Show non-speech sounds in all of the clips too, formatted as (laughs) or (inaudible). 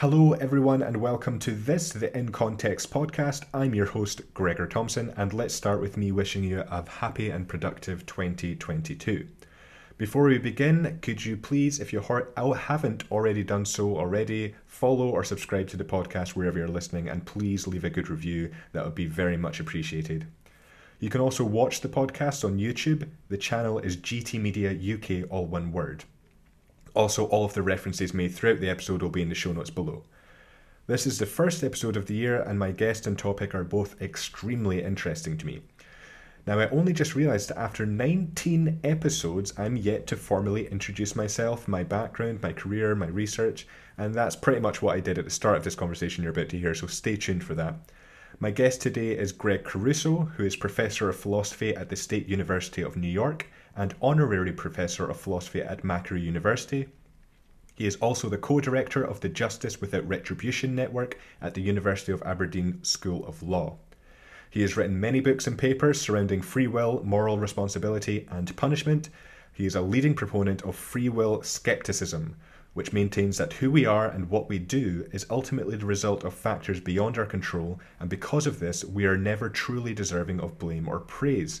Hello, everyone, and welcome to this, the In Context podcast. I'm your host, Gregor Thomson, and let's start with me wishing you a happy and productive 2022. Before we begin, could you please, if you oh, haven't already done so already, follow or subscribe to the podcast wherever you're listening, and please leave a good review. That would be very much appreciated. You can also watch the podcast on YouTube. The channel is GT Media UK, all one word. Also, all of the references made throughout the episode will be in the show notes below. This is the first episode of the year, and my guest and topic are both extremely interesting to me. Now, I only just realised that after 19 episodes, I'm yet to formally introduce myself, my background, my career, my research, and that's pretty much what I did at the start of this conversation you're about to hear, so stay tuned for that. My guest today is Gregg Caruso, who is Professor of Philosophy at the State University of New York and Honorary Professor of Philosophy at Macquarie University. He is also the co director of the Justice Without Retribution Network at the University of Aberdeen School of Law. He has written many books and papers surrounding free will, moral responsibility, and punishment. He is a leading proponent of free will skepticism, which maintains that who we are and what we do is ultimately the result of factors beyond our control, and because of this, we are never truly deserving of blame or praise.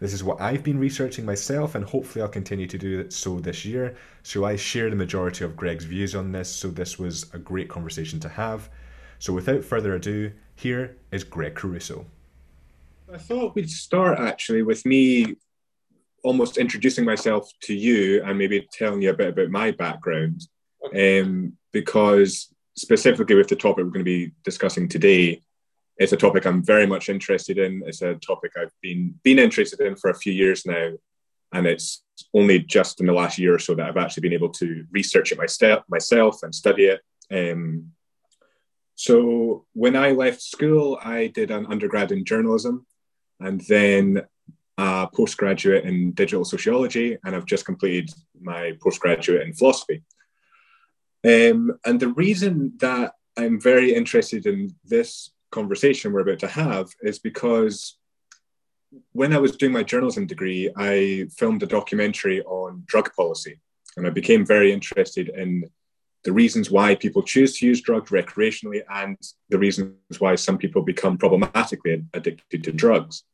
This is what I've been researching myself, and hopefully I'll continue to do so this year. So I share the majority of Gregg's views on this, so this was a great conversation to have. So without further ado, here is Gregg Caruso. I thought we'd start actually with me almost introducing myself to you and maybe telling you a bit about my background. Okay. Um, because specifically with the topic we're going to be discussing today, it's a topic I'm very much interested in. It's a topic I've been been interested in for a few years now, and it's only just in the last year or so that I've actually been able to research it myself, myself and study it. Um, so when I left school, I did an undergrad in journalism, and then a postgraduate in digital sociology, and I've just completed my postgraduate in philosophy. Um, and the reason that I'm very interested in this conversation we're about to have is because when I was doing my journalism degree, I filmed a documentary on drug policy, and I became very interested in the reasons why people choose to use drugs recreationally and the reasons why some people become problematically addicted to drugs.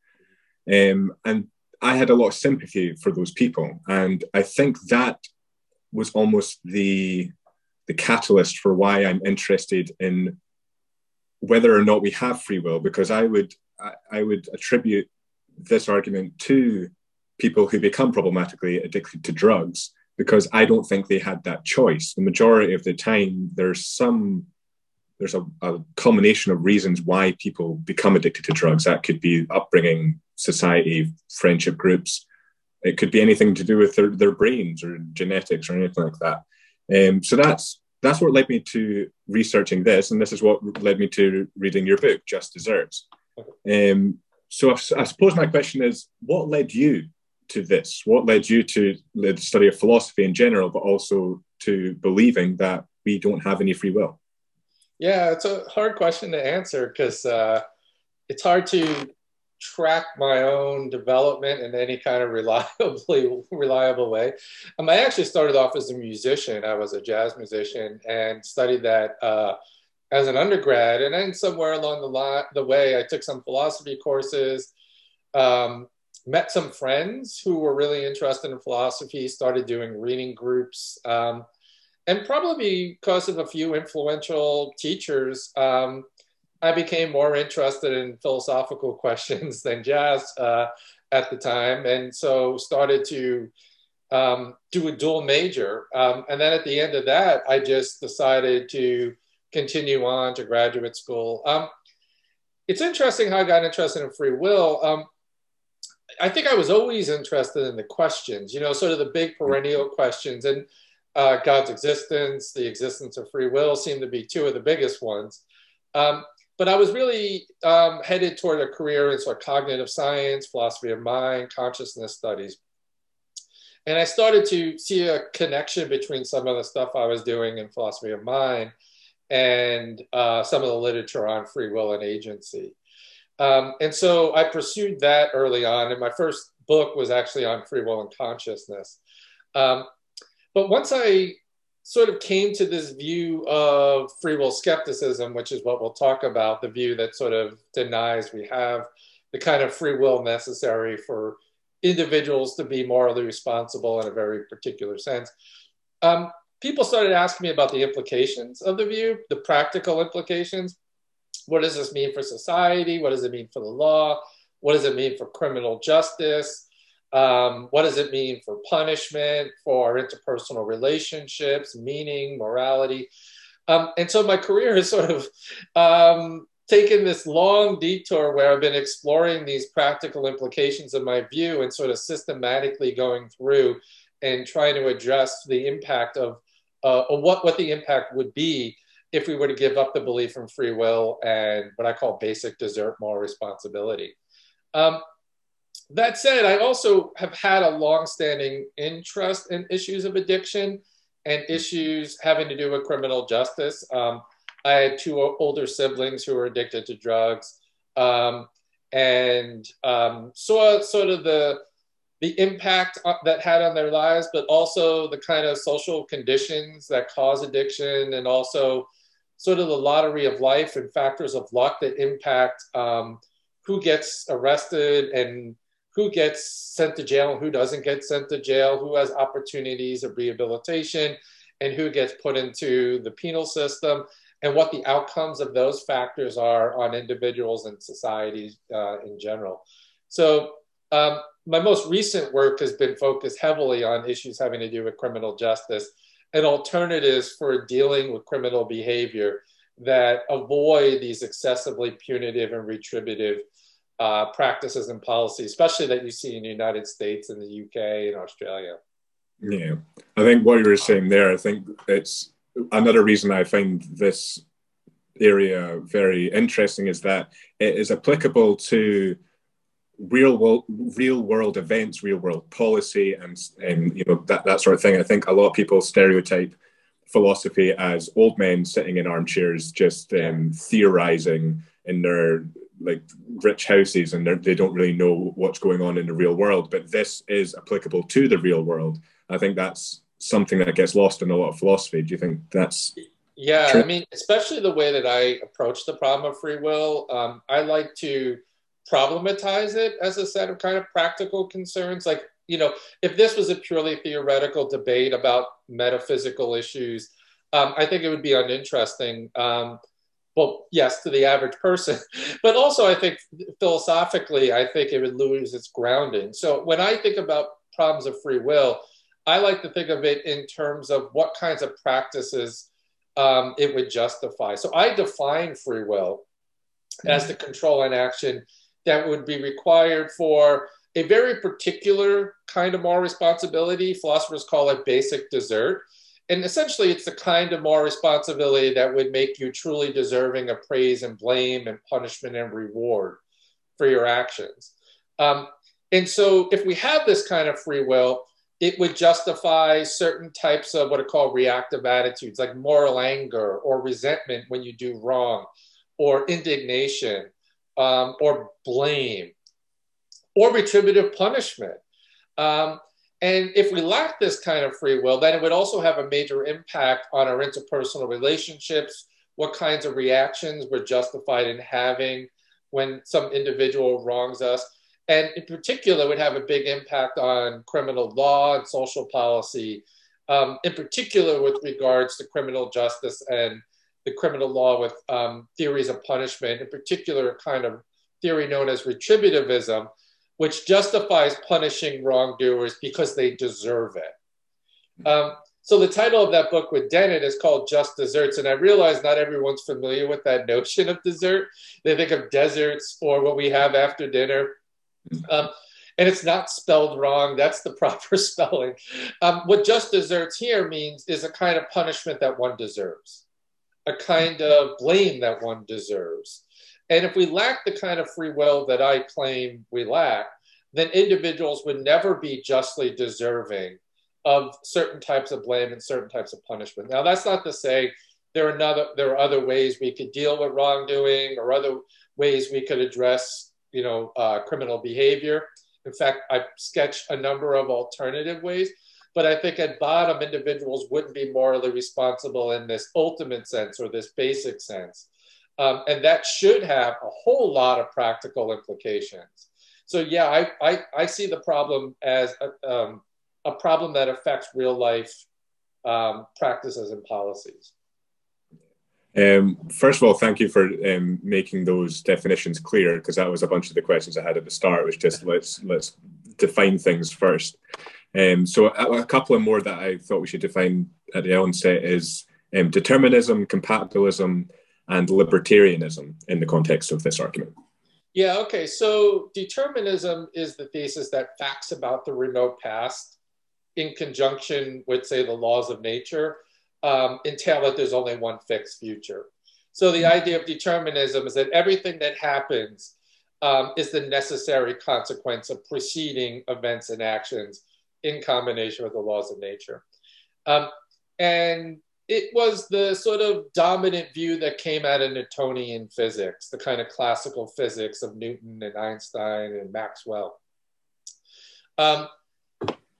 Um, and I had a lot of sympathy for those people, and I think that was almost the the catalyst for why I'm interested in whether or not we have free will, because I would I, I would attribute this argument to people who become problematically addicted to drugs because I don't think they had that choice. The majority of the time, there's some there's a, a, combination of reasons why people become addicted to drugs. That could be upbringing, society, friendship groups. It could be anything to do with their, their brains or genetics or anything like that. Um, so that's that's what led me to researching this, and this is what led me to reading your book, Just Deserts. Um, so I, I, suppose my question is, what led you to this? What led you to the study of philosophy in general, but also to believing that we don't have any free will? Yeah, it's a hard question to answer because uh, it's hard to track my own development in any kind of reliably (laughs) reliable way. Um, I actually started off as a musician. I was a jazz musician and studied that uh, as an undergrad. And then somewhere along the, line, the way, I took some philosophy courses, um, met some friends who were really interested in philosophy, started doing reading groups. Um, and probably because of a few influential teachers, um, I became more interested in philosophical (laughs) questions than jazz uh, at the time, and so started to um, do a dual major. Um, and then at the end of that, I just decided to continue on to graduate school. Um, it's interesting how I got interested in free will. Um, I think I was always interested in the questions, you know, sort of the big perennial questions, and uh, God's existence, the existence of free will seem to be two of the biggest ones. Um, but I was really um, headed toward a career in sort of cognitive science, philosophy of mind, consciousness studies. And I started to see a connection between some of the stuff I was doing in philosophy of mind and uh, some of the literature on free will and agency. Um, and so I pursued that early on. And my first book was actually on free will and consciousness. Um, but once I sort of came to this view of free will skepticism, which is what we'll talk about, the view that sort of denies we have the kind of free will necessary for individuals to be morally responsible in a very particular sense. Um, people started asking me about the implications of the view, the practical implications. What does this mean for society? What does it mean for the law? What does it mean for criminal justice? Um, what does it mean for punishment, for interpersonal relationships, meaning, morality? Um, and so my career has sort of um, taken this long detour where I've been exploring these practical implications of my view and sort of systematically going through and trying to address the impact of uh, what, what the impact would be if we were to give up the belief in free will and what I call basic desert moral responsibility. Um, that said, I also have had a long-standing interest in issues of addiction and issues having to do with criminal justice. Um, I had two older siblings who were addicted to drugs, um, and um, saw sort of the the impact that had on their lives, but also the kind of social conditions that cause addiction, and also sort of the lottery of life and factors of luck that impact um, who gets arrested and who gets sent to jail and who doesn't get sent to jail, who has opportunities of rehabilitation, and who gets put into the penal system, and what the outcomes of those factors are on individuals and societies uh, in general. So, um, my most recent work has been focused heavily on issues having to do with criminal justice and alternatives for dealing with criminal behavior that avoid these excessively punitive and retributive uh, practices and policies, especially that you see in the United States and the UK and Australia. Yeah, I think what you were saying there, I think it's another reason I find this area very interesting is that it is applicable to real world real world events real world policy and and you know that, that sort of thing i think a lot of people stereotype philosophy as old men sitting in armchairs just um, theorizing in their like rich houses and they don't really know what's going on in the real world. But this is applicable to the real world. I think that's something that gets lost in a lot of philosophy. Do you think that's? Yeah, true? I mean, especially the way that I approach the problem of free will. Um, I like to problematize it as a set of kind of practical concerns. Like, you know, if this was a purely theoretical debate about metaphysical issues, um, I think it would be uninteresting. Um, well, yes, to the average person, (laughs) but also I think philosophically, I think it would lose its grounding. So when I think about problems of free will, I like to think of it in terms of what kinds of practices um, it would justify. So I define free will as the control and action that would be required for a very particular kind of moral responsibility. Philosophers call it basic desert and essentially it's the kind of moral responsibility that would make you truly deserving of praise and blame and punishment and reward for your actions. Um, and so if we have this kind of free will it would justify certain types of what are called reactive attitudes like moral anger or resentment when you do wrong or indignation um, or blame or retributive punishment. Um, and if we lack this kind of free will, then it would also have a major impact on our interpersonal relationships, what kinds of reactions we're justified in having when some individual wrongs us. And in particular, would have a big impact on criminal law and social policy, um, in particular with regards to criminal justice and the criminal law with um, theories of punishment, in particular, a kind of theory known as retributivism, which justifies punishing wrongdoers because they deserve it. Um, so the title of that book with Dennett is called Just Deserts, and I realize not everyone's familiar with that notion of desert. They think of desserts or what we have after dinner. Um, and it's not spelled wrong. That's the (laughs) proper spelling. Um, what just deserts here means is a kind of punishment that one deserves, a kind of blame that one deserves, and if we lack the kind of free will that I claim we lack, then individuals would never be justly deserving of certain types of blame and certain types of punishment. Now, that's not to say there are, another, there are other ways we could deal with wrongdoing or other ways we could address, you know, uh, criminal behavior. In fact, I've sketched a number of alternative ways. but I think at bottom, individuals wouldn't be morally responsible in this ultimate sense or this basic sense. Um, and that should have a whole lot of practical implications. So, yeah, I, I, I see the problem as a, um, a problem that affects real life um, practices and policies. Um, first of all, thank you for um, making those definitions clear because that was a bunch of the questions I had at the start. Was just let's let's define things first. Um, so a, a, couple of more that I thought we should define at the onset is um, determinism, compatibilism, and libertarianism in the context of this argument. Yeah, okay. So determinism is the thesis that facts about the remote past, in conjunction with, say, the laws of nature, um, entail that there's only one fixed future. So the idea of determinism is that everything that happens um, is the necessary consequence of preceding events and actions in combination with the laws of nature. Um, and it was the sort of dominant view that came out of Newtonian physics, the kind of classical physics of Newton and Einstein and Maxwell. Um,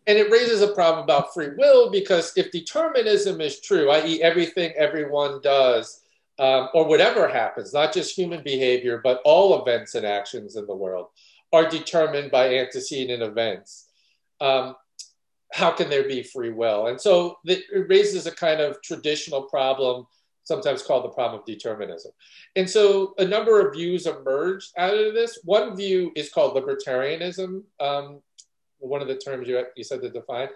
and it raises a problem about free will because if determinism is true, i.e., everything everyone does, um, or whatever happens, not just human behavior, but all events and actions in the world are determined by antecedent events, um, how can there be free will? And so it raises a kind of traditional problem, sometimes called the problem of determinism. And so a number of views emerged out of this. One view is called libertarianism, um, one of the terms you, you said to define.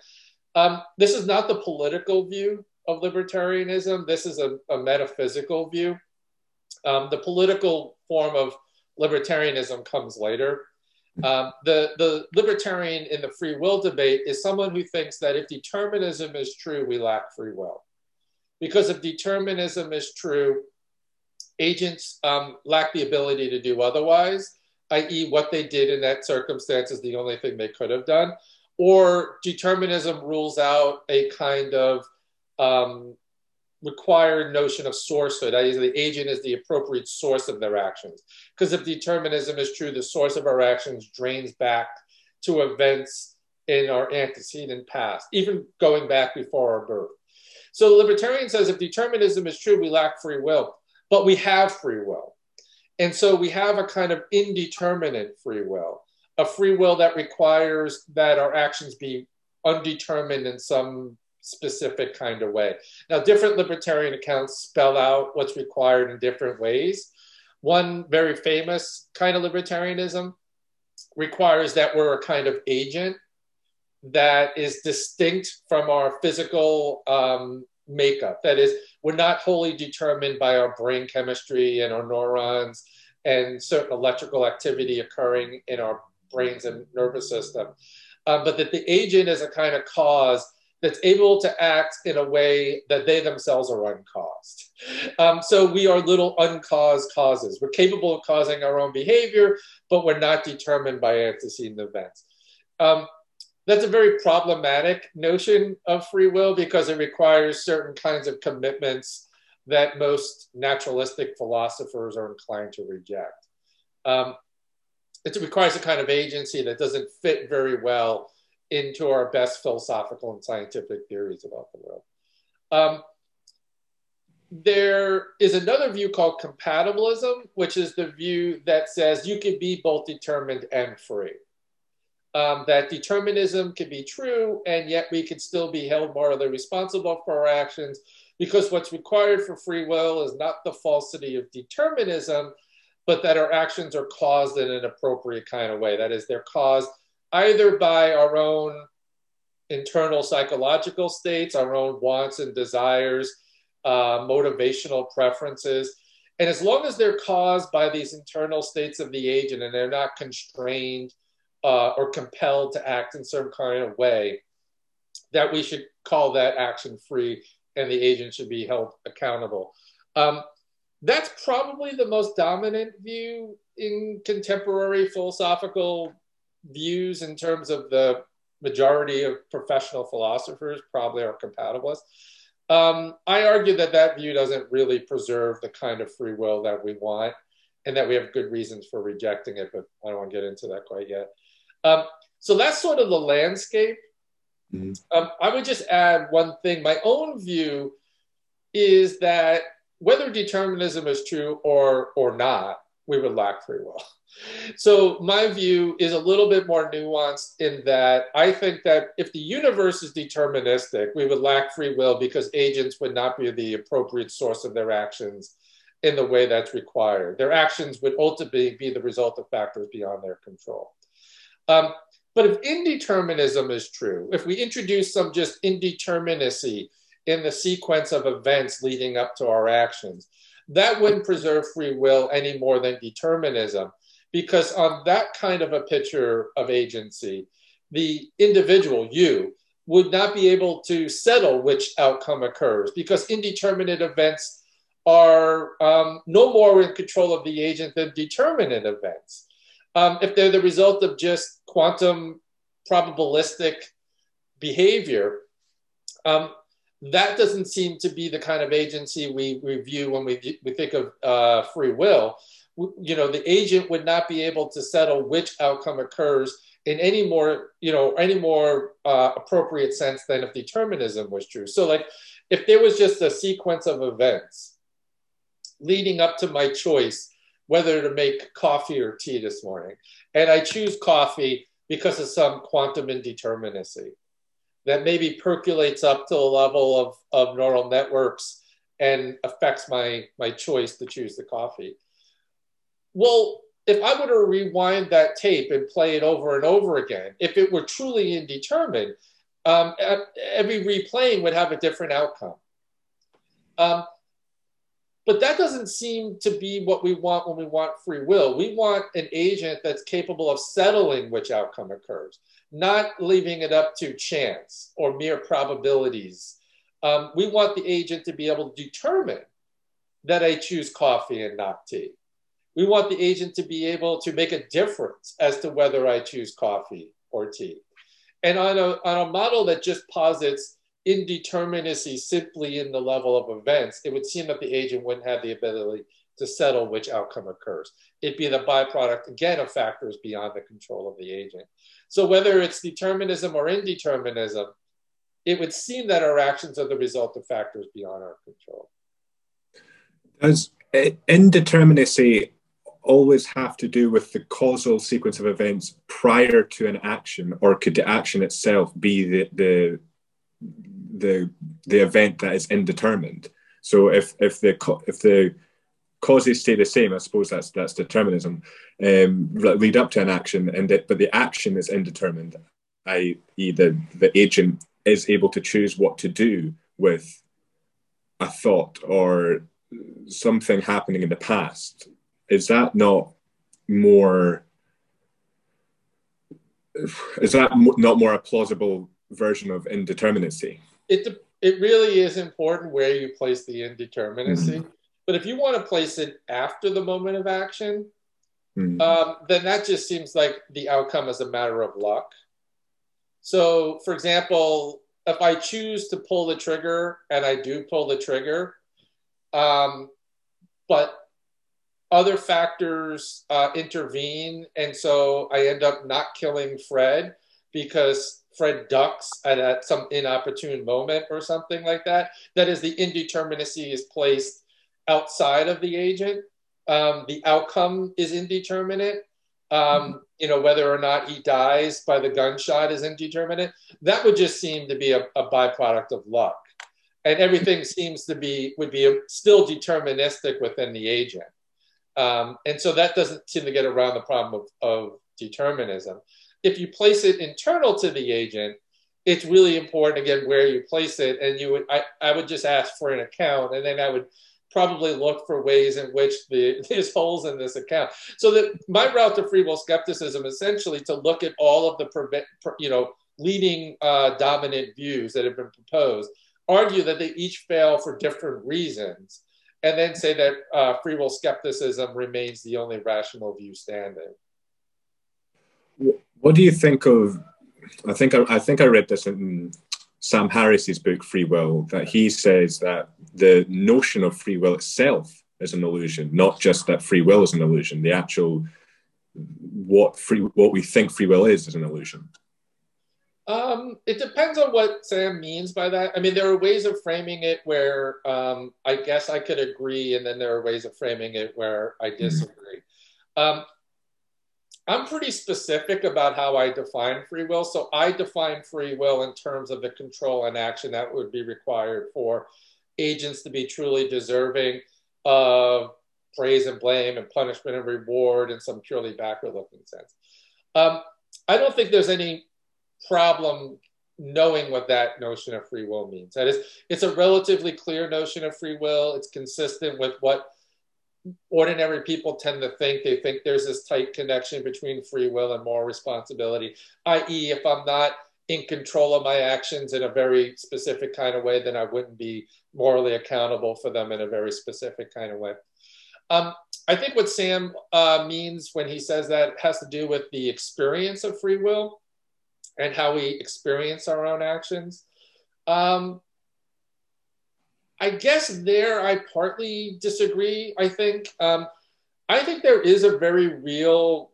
Um, this is not the political view of libertarianism, this is a, a metaphysical view. Um, the political form of libertarianism comes later. Um, the, the libertarian in the free will debate is someone who thinks that if determinism is true, we lack free will. Because if determinism is true, agents um, lack the ability to do otherwise, i.e., what they did in that circumstance is the only thing they could have done. Or determinism rules out a kind of um, required notion of sourcehood, i.e., the agent is the appropriate source of their actions. Because if determinism is true, the source of our actions drains back to events in our antecedent past, even going back before our birth. So the libertarian says if determinism is true, we lack free will, but we have free will. And so we have a kind of indeterminate free will, a free will that requires that our actions be undetermined in some specific kind of way. Now, different libertarian accounts spell out what's required in different ways. One very famous kind of libertarianism requires that we're a kind of agent that is distinct from our physical um, makeup. That is, we're not wholly determined by our brain chemistry and our neurons and certain electrical activity occurring in our brains and nervous system, uh, but that the agent is a kind of cause that's able to act in a way that they themselves are uncaused. Um, so we are little uncaused causes. We're capable of causing our own behavior, but we're not determined by antecedent events. Um, that's a very problematic notion of free will because it requires certain kinds of commitments that most naturalistic philosophers are inclined to reject. Um, it requires a kind of agency that doesn't fit very well into our best philosophical and scientific theories about the world. Um, there is another view called compatibilism, which is the view that says you can be both determined and free. Um, that determinism can be true, and yet we can still be held morally responsible for our actions because what's required for free will is not the falsity of determinism, but that our actions are caused in an appropriate kind of way. That is, they're caused either by our own internal psychological states, our own wants and desires, uh, motivational preferences. And as long as they're caused by these internal states of the agent and they're not constrained uh, or compelled to act in some kind of way, that we should call that action free and the agent should be held accountable. Um, that's probably the most dominant view in contemporary philosophical views in terms of the majority of professional philosophers probably are compatibilists. Um, I argue that that view doesn't really preserve the kind of free will that we want and that we have good reasons for rejecting it, but I don't want to get into that quite yet. Um, so that's sort of the landscape. Mm-hmm. Um, I would just add one thing. My own view is that whether determinism is true or or not, we would lack free will. So my view is a little bit more nuanced in that I think that if the universe is deterministic, we would lack free will because agents would not be the appropriate source of their actions in the way that's required. Their actions would ultimately be the result of factors beyond their control. Um, but if indeterminism is true, if we introduce some just indeterminacy in the sequence of events leading up to our actions, that wouldn't preserve free will any more than determinism. Because on that kind of a picture of agency, the individual, you, would not be able to settle which outcome occurs because indeterminate events are um, no more in control of the agent than determinate events. Um, if they're the result of just quantum probabilistic behavior, um, that doesn't seem to be the kind of agency we, view when we, we think of uh, free will. You know, the agent would not be able to settle which outcome occurs in any more, you know, any more uh, appropriate sense than if determinism was true. So, like, if there was just a sequence of events leading up to my choice whether to make coffee or tea this morning, and I choose coffee because of some quantum indeterminacy that maybe percolates up to the level of, of neural networks and affects my, my choice to choose the coffee. Well, if I were to rewind that tape and play it over and over again, if it were truly indeterminate, um, every replaying would have a different outcome. Um, but that doesn't seem to be what we want when we want free will. We want an agent that's capable of settling which outcome occurs, not leaving it up to chance or mere probabilities. Um, we want the agent to be able to determine that I choose coffee and not tea. We want the agent to be able to make a difference as to whether I choose coffee or tea. And on a, on a model that just posits indeterminacy simply in the level of events, it would seem that the agent wouldn't have the ability to settle which outcome occurs. It'd be the byproduct, again, of factors beyond the control of the agent. So whether it's determinism or indeterminism, it would seem that our actions are the result of factors beyond our control. Does indeterminacy always have to do with the causal sequence of events prior to an action, or could the action itself be the, the the the event that is indeterminate. So if if the if the causes stay the same, I suppose that's that's determinism. Um, lead up to an action, and it, but the action is indeterminate, i.e., the the agent is able to choose what to do with a thought or something happening in the past. Is that not more? Is that not more a plausible version of indeterminacy? it it really is important where you place the indeterminacy. Mm-hmm. But if you want to place it after the moment of action, mm-hmm. um, then that just seems like the outcome is a matter of luck. So, for example, if I choose to pull the trigger and I do pull the trigger, um, but other factors uh, intervene, and so I end up not killing Fred because Fred ducks at, at some inopportune moment or something like that. That is, the indeterminacy is placed outside of the agent. Um, the outcome is indeterminate. Um, you know, whether or not he dies by the gunshot is indeterminate. That would just seem to be a, a byproduct of luck. And everything seems to be, would be still deterministic within the agent. Um, and so that doesn't seem to get around the problem of, of determinism. If you place it internal to the agent, it's really important again where you place it. And you would, I, I would just ask for an account, and then I would probably look for ways in which the, (laughs) there's holes in this account. So that my route to free will skepticism essentially to look at all of the you know, leading uh, dominant views that have been proposed, argue that they each fail for different reasons, and then say that uh, free will skepticism remains the only rational view standing. What do you think of? I think I, I think I read this in Sam Harris's book Free Will that he says that the notion of free will itself is an illusion, not just that free will is an illusion. The actual what free what we think free will is is an illusion. Um, it depends on what Sam means by that. I mean, there are ways of framing it where um, I guess I could agree, and then there are ways of framing it where I mm-hmm. disagree. Mm-hmm. Um, I'm pretty specific about how I define free will. So I define free will in terms of the control and action that would be required for agents to be truly deserving of praise and blame and punishment and reward in some purely backward looking sense. Um, I don't think there's any problem knowing what that notion of free will means. That is, it's a relatively clear notion of free will. It's consistent with what ordinary people tend to think. They think there's this tight connection between free will and moral responsibility, i.e., if I'm not in control of my actions in a very specific kind of way, then I wouldn't be morally accountable for them in a very specific kind of way. Um, I think what Sam uh, means when he says that has to do with the experience of free will and how we experience our own actions. Um, I guess there I partly disagree. I think um, I think there is a very real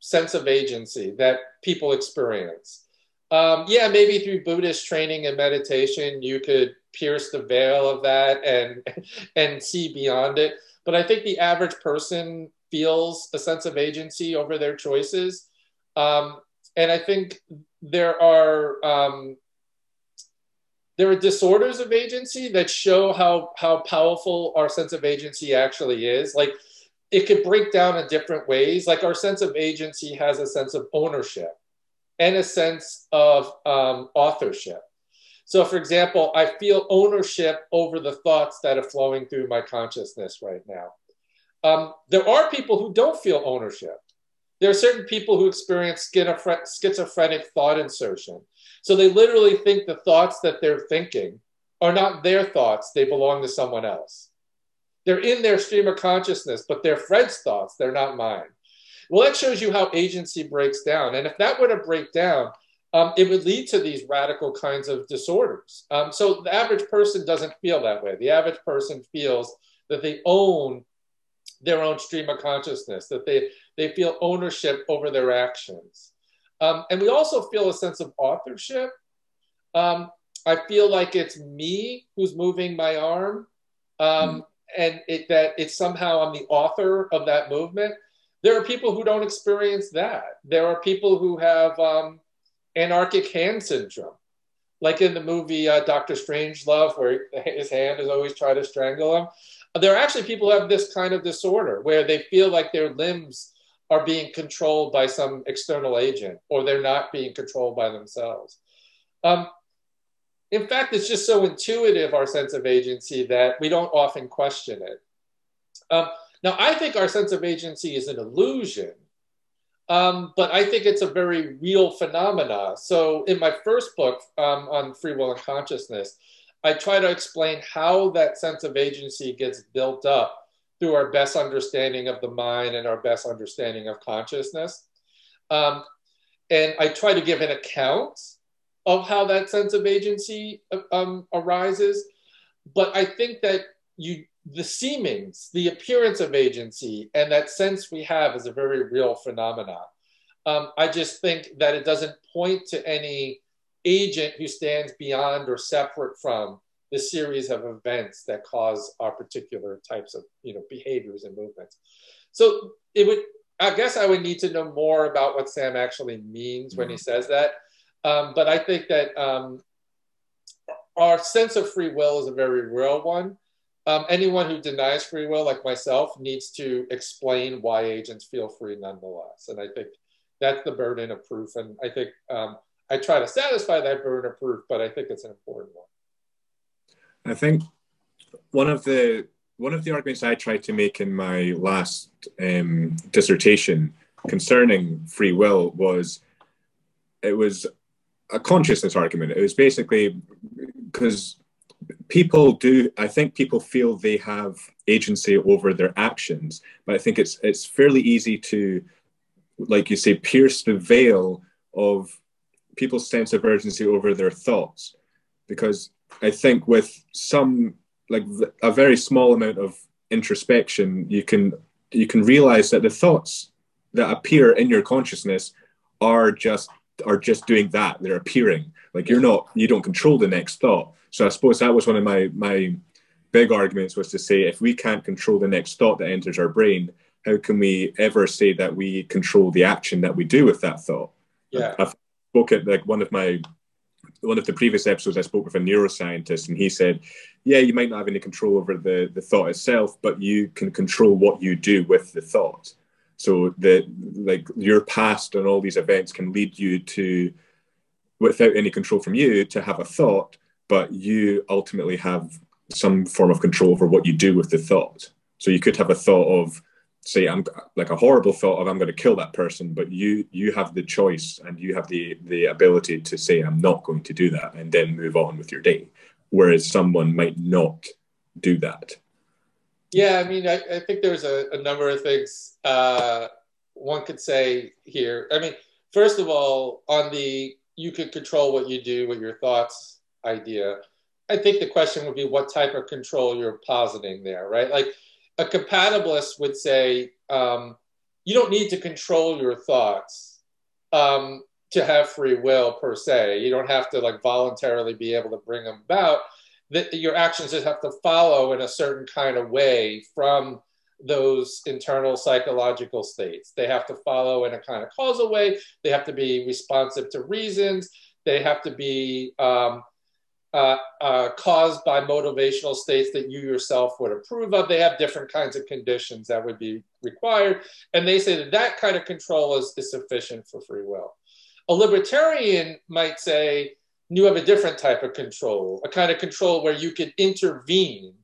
sense of agency that people experience. Um, yeah, maybe through Buddhist training and meditation, you could pierce the veil of that and (laughs) and see beyond it. But I think the average person feels a sense of agency over their choices, um, and I think there are um, there are disorders of agency that show how how powerful our sense of agency actually is. Like it could break down in different ways. Like our sense of agency has a sense of ownership and a sense of um, authorship. So for example i feel ownership over the thoughts that are flowing through my consciousness right now. Um, there are people who don't feel ownership. There are certain people who experience schizophrenic thought insertion so they literally think the thoughts that they're thinking are not their thoughts, they belong to someone else. They're in their stream of consciousness, but they're Fred's thoughts, they're not mine. Well, that shows you how agency breaks down. And if that were to break down, um, it would lead to these radical kinds of disorders. Um, so the average person doesn't feel that way. The average person feels that they own their own stream of consciousness, that they, they feel ownership over their actions. Um, and we also feel a sense of authorship. Um, I feel like it's me who's moving my arm, um, mm. and it, that it's somehow I'm the author of that movement. There are people who don't experience that. There are people who have um, anarchic hand syndrome, like in the movie uh, Doctor Strangelove, where his hand is always trying to strangle him. There are actually people who have this kind of disorder where they feel like their limbs are being controlled by some external agent or they're not being controlled by themselves. Um, in fact, it's just so intuitive, our sense of agency, that we don't often question it. Um, now, I think our sense of agency is an illusion, um, but I think it's a very real phenomena. So, in my first book um, on free will and consciousness, I try to explain how that sense of agency gets built up through our best understanding of the mind and our best understanding of consciousness. Um, and I try to give an account of how that sense of agency um, arises. But I think that you, the seemings, the appearance of agency, and that sense we have is a very real phenomenon. Um, I just think that it doesn't point to any agent who stands beyond or separate from the series of events that cause our particular types of you know behaviors and movements. So it would, I guess, I would need to know more about what Sam actually means mm-hmm. when he mm-hmm. says that. Um, but I think that um, our sense of free will is a very real one. Um, anyone who denies free will, like myself, needs to explain why agents feel free nonetheless. And I think that's the burden of proof. And I think um, I try to satisfy that burden of proof, but I think it's an important one. I think one of the one of the arguments I tried to make in my last um, dissertation concerning free will was it was a consciousness argument. It was basically because people do I think people feel they have agency over their actions, but I think it's it's fairly easy to, like you say, pierce the veil of people's sense of urgency over their thoughts. Because I think with some like a very small amount of introspection, you can you can realize that the thoughts that appear in your consciousness are just are just doing that. They're appearing. Like you're not you don't control the next thought. So i suppose that was one of my my big arguments was to say if we can't control the next thought that enters our brain how can we ever say that we control the action that we do with that thought? Yeah. I spoke at like one of my one of the previous episodes i spoke with a neuroscientist and he said yeah you might not have any control over the the thought itself but you can control what you do with the thought. So that like your past and all these events can lead you to without any control from you to have a thought but you ultimately have some form of control over what you do with the thought. So you could have a thought of say i'm like a horrible thought of i'm going to kill that person but you you have the choice and you have the the ability to say i'm not going to do that and then move on with your day whereas someone might not do that yeah, I mean, I, I think there's a, a, number of things uh, one could say here. I mean, first of all, on the you could control what you do with your thoughts idea, I think the question would be what type of control you're positing there, right? Like a compatibilist would say, um, you don't need to control your thoughts um, to have free will per se. You don't have to like voluntarily be able to bring them about that your actions just have to follow in a certain kind of way from those internal psychological states. They have to follow in a kind of causal way. They have to be responsive to reasons. They have to be um, uh, uh, caused by motivational states that you yourself would approve of. They have different kinds of conditions that would be required. And they say that that kind of control is, is sufficient for free will. A libertarian might say, you have a different type of control, a kind of control where you could intervene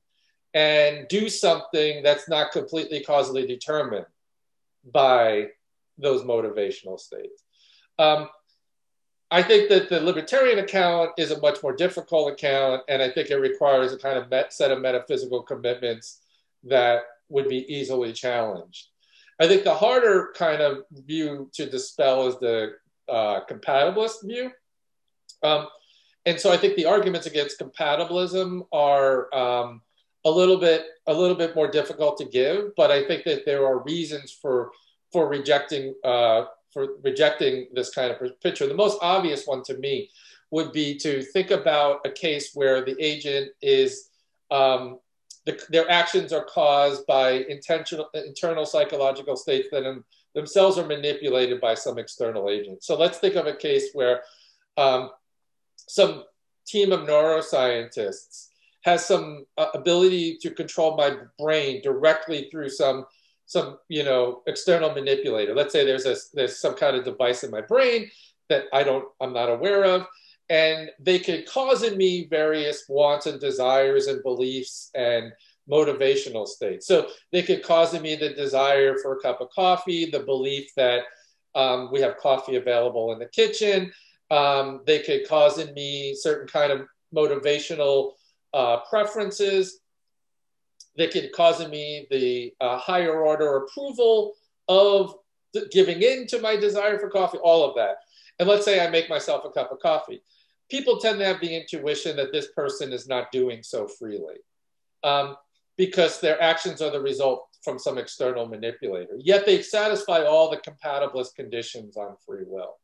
and do something that's not completely causally determined by those motivational states. Um, I think that the libertarian account is a much more difficult account, and I think it requires a kind of met, set of metaphysical commitments that would be easily challenged. I think the harder kind of view to dispel is the uh, compatibilist view, um, and so I think the arguments against compatibilism are um, a little bit a little bit more difficult to give, but I think that there are reasons for for rejecting uh, for rejecting this kind of picture. The most obvious one to me would be to think about a case where the agent is um, the, their actions are caused by intentional internal psychological states that in, themselves are manipulated by some external agent. So let's think of a case where um, some team of neuroscientists has some uh, ability to control my brain directly through some some you know external manipulator. Let's say there's a there's some kind of device in my brain that i don't i'm not aware of and they could cause in me various wants and desires and beliefs and motivational states. So they could cause in me the desire for a cup of coffee the belief that um, we have coffee available in the kitchen. Um, they could cause in me certain kind of motivational uh, preferences. They could cause me the uh, higher order approval of giving in to my desire for coffee, all of that. And let's say I make myself a cup of coffee. People tend to have the intuition that this person is not doing so freely um, because their actions are the result from some external manipulator. Yet they satisfy all the compatibilist conditions on free will.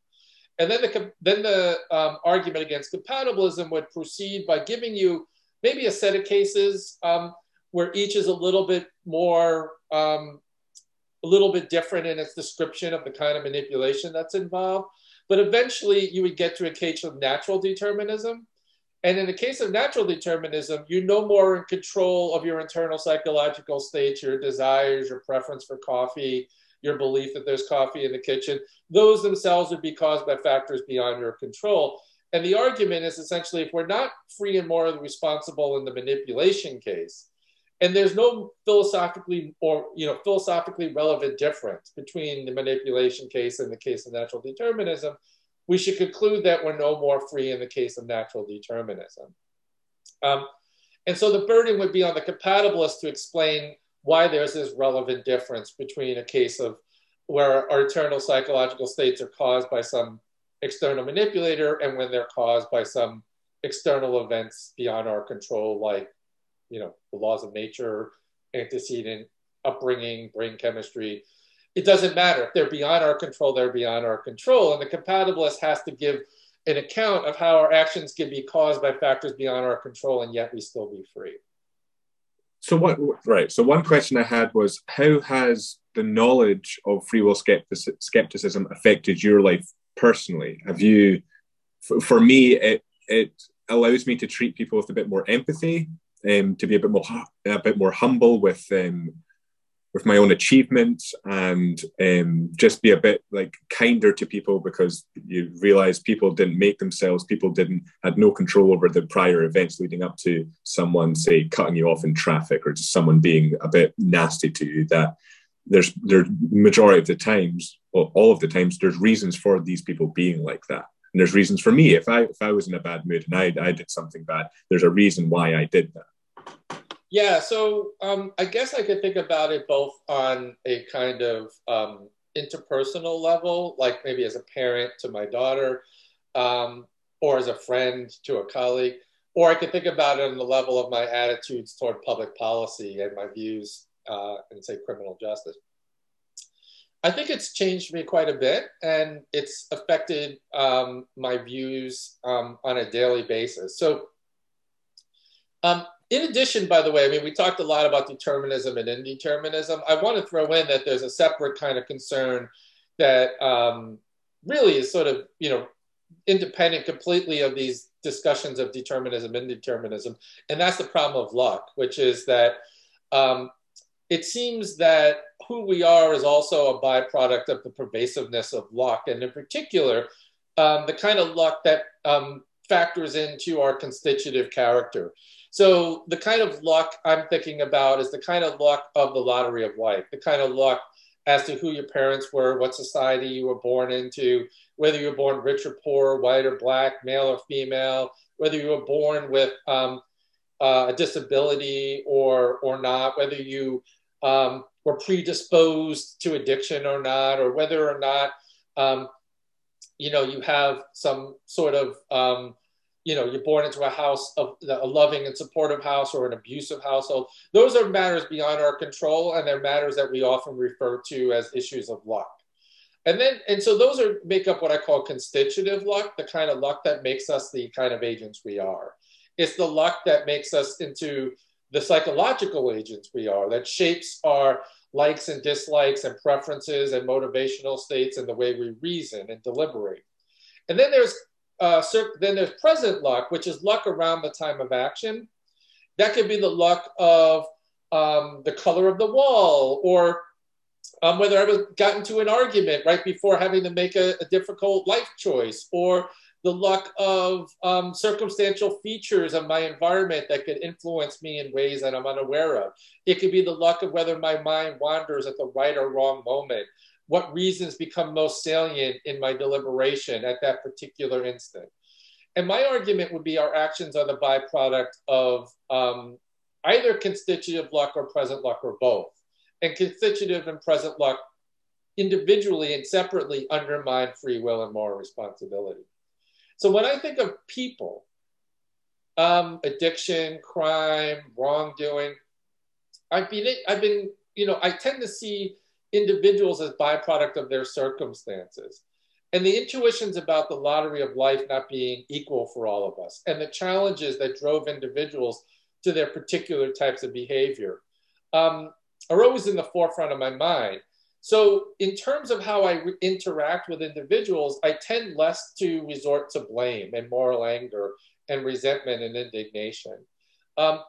And then the, then the um, argument against compatibilism would proceed by giving you maybe a set of cases um, where each is a little bit more, um, a little bit different in its description of the kind of manipulation that's involved. But eventually you would get to a case of natural determinism. And in the case of natural determinism, you're no more in control of your internal psychological states, your desires, your preference for coffee, your belief that there's coffee in the kitchen. Those themselves would be caused by factors beyond your control. And the argument is essentially if we're not free and morally responsible in the manipulation case, and there's no philosophically or you know philosophically relevant difference between the manipulation case and the case of natural determinism, we should conclude that we're no more free in the case of natural determinism. Um, and so the burden would be on the compatibilist to explain why there's this relevant difference between a case of where our internal psychological states are caused by some external manipulator and when they're caused by some external events beyond our control, like you know the laws of nature, antecedent upbringing, brain chemistry. it doesn't matter. If they're beyond our control, they're beyond our control. And the compatibilist has to give an account of how our actions can be caused by factors beyond our control and yet we still be free. So what right. So one question I had was how has the knowledge of free will skepticism affected your life personally? Have you for me it it allows me to treat people with a bit more empathy, um, to be a bit more a bit more humble with um, with my own achievements and um, just be a bit like kinder to people because you realize people didn't make themselves people didn't had no control over the prior events leading up to someone say cutting you off in traffic or just someone being a bit nasty to you that there's there majority of the times well, all of the times there's reasons for these people being like that. And there's reasons for me. If i if i was in a bad mood and i, I did something bad there's a reason why i did that yeah, so um, I guess I could think about it both on a kind of um, interpersonal level, like maybe as a parent to my daughter, um, or as a friend to a colleague, or I could think about it on the level of my attitudes toward public policy and my views uh, in, say, criminal justice. I think it's changed me quite a bit, and it's affected um, my views um, on a daily basis. So, um, in addition, by the way, I mean, we talked a lot about determinism and indeterminism. I want to throw in that there's a separate kind of concern that um, really is sort of, you know, independent completely of these discussions of determinism and indeterminism. And that's the problem of luck, which is that um, it seems that who we are is also a byproduct of the pervasiveness of luck. And in particular, um, the kind of luck that um, factors into our constitutive character. So the kind of luck I'm thinking about is the kind of luck of the lottery of life, the kind of luck as to who your parents were, what society you were born into, whether you were born rich or poor, white or black, male or female, whether you were born with um, uh, a disability or or not, whether you um, were predisposed to addiction or not, or whether or not um, you know you have some sort of um, you know you're born into a house of a loving and supportive house or an abusive household. Those are matters beyond our control and they're matters that we often refer to as issues of luck. And then and so those are make up what i call constitutive luck the kind of luck that makes us the kind of agents we are. It's the luck that makes us into the psychological agents we are that shapes our likes and dislikes and preferences and motivational states and the way we reason and deliberate. And then there's uh, then there's present luck, which is luck around the time of action. That could be the luck of um, the color of the wall, or um, whether I was got into an argument right before having to make a, a difficult life choice, or the luck of um, circumstantial features of my environment that could influence me in ways that I'm unaware of. It could be the luck of whether my mind wanders at the right or wrong moment what reasons become most salient in my deliberation at that particular instant. And my argument would be our actions are the byproduct of um, either constitutive luck or present luck or both. And constitutive and present luck individually and separately undermine free will and moral responsibility. So when I think of people, um, addiction, crime, wrongdoing, I've been, I've been, you know, I tend to see individuals as byproduct of their circumstances. And the intuitions about the lottery of life not being equal for all of us, and the challenges that drove individuals to their particular types of behavior um, are always in the forefront of my mind. So, in terms of how I interact with individuals, I tend less to resort to blame and moral anger and resentment and indignation. Um,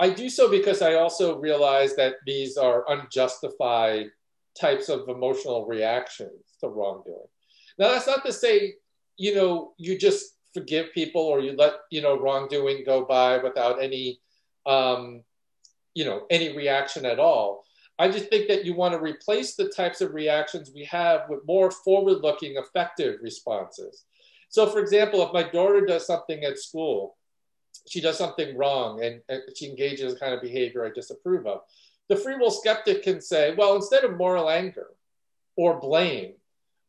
I do so because I also realize that these are unjustified types of emotional reactions to wrongdoing. Now, that's not to say, you know, you just forgive people or you let, you know, wrongdoing go by without any, um, you know, any reaction at all. I just think that you want to replace the types of reactions we have with more forward looking, effective responses. So, for example, if my daughter does something at school, she does something wrong and, and she engages in kind of behavior I disapprove of the free will skeptic can say, well, instead of moral anger or blame,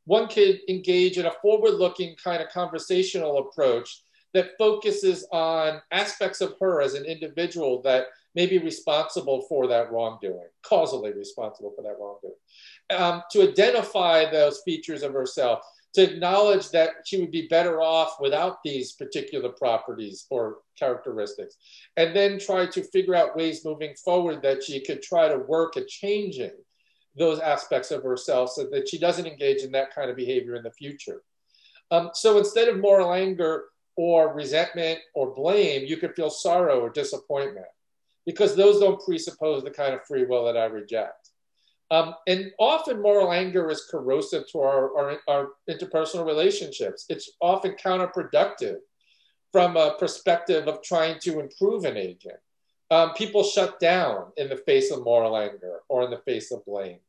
one could engage in a forward looking kind of conversational approach that focuses on aspects of her as an individual that may be responsible for that wrongdoing, causally responsible for that wrongdoing. Um, to identify those features of herself, to acknowledge that she would be better off without these particular properties or characteristics, and then try to figure out ways moving forward that she could try to work at changing those aspects of herself so that she doesn't engage in that kind of behavior in the future. Um, so instead of moral anger or resentment or blame, you could feel sorrow or disappointment because those don't presuppose the kind of free will that I reject. Um, and often moral anger is corrosive to our, our, our, interpersonal relationships. It's often counterproductive from a perspective of trying to improve an agent. Um, people shut down in the face of moral anger or in the face of blame.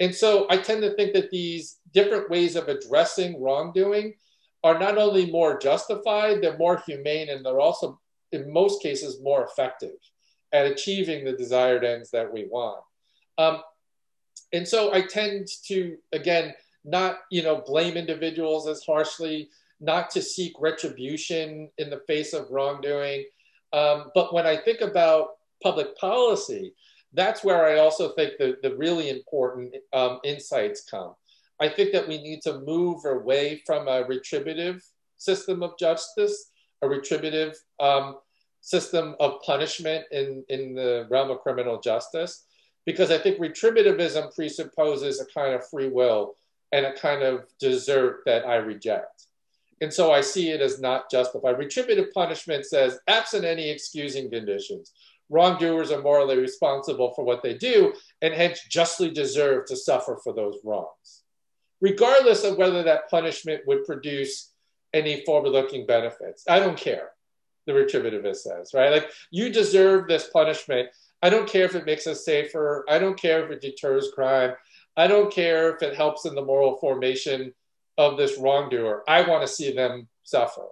And so I tend to think that these different ways of addressing wrongdoing are not only more justified, they're more humane, and they're also, in most cases, more effective at achieving the desired ends that we want. Um, and so I tend to, again, not you know blame individuals as harshly, not to seek retribution in the face of wrongdoing. Um, but when I think about public policy, that's where I also think the, the really important um, insights come. I think that we need to move away from a retributive system of justice, a retributive um, system of punishment in, in the realm of criminal justice, because I think retributivism presupposes a kind of free will and a kind of desert that I reject. And so I see it as not justified. Retributive punishment says, absent any excusing conditions, wrongdoers are morally responsible for what they do and hence justly deserve to suffer for those wrongs, regardless of whether that punishment would produce any forward looking benefits. I don't care, the retributivist says, right? Like, you deserve this punishment I don't care if it makes us safer. I don't care if it deters crime. I don't care if it helps in the moral formation of this wrongdoer. I want to see them suffer.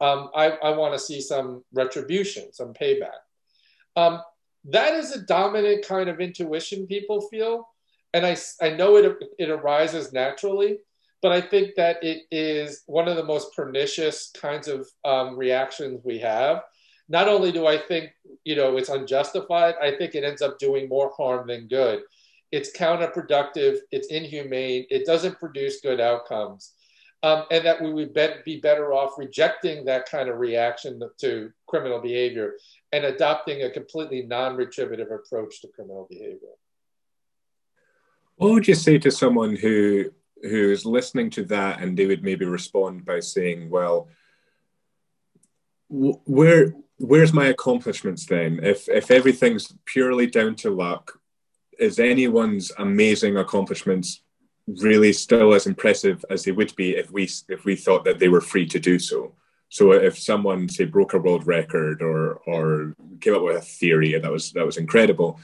Um, I, I want to see some retribution, some payback. Um, that is a dominant kind of intuition people feel. And I, I know it, it arises naturally, but I think that it is one of the most pernicious kinds of um, reactions we have not only do I think, you know, it's unjustified, I think it ends up doing more harm than good. It's counterproductive, it's inhumane, it doesn't produce good outcomes. Um, and that we would be better off rejecting that kind of reaction to criminal behavior and adopting a completely non retributive approach to criminal behavior. What would you say to someone who who is listening to that and they would maybe respond by saying, well, where where's my accomplishments then? If if everything's purely down to luck, is anyone's amazing accomplishments really still as impressive as they would be if we if we thought that they were free to do so? So if someone say broke a world record or or came up with a theory that was that was incredible,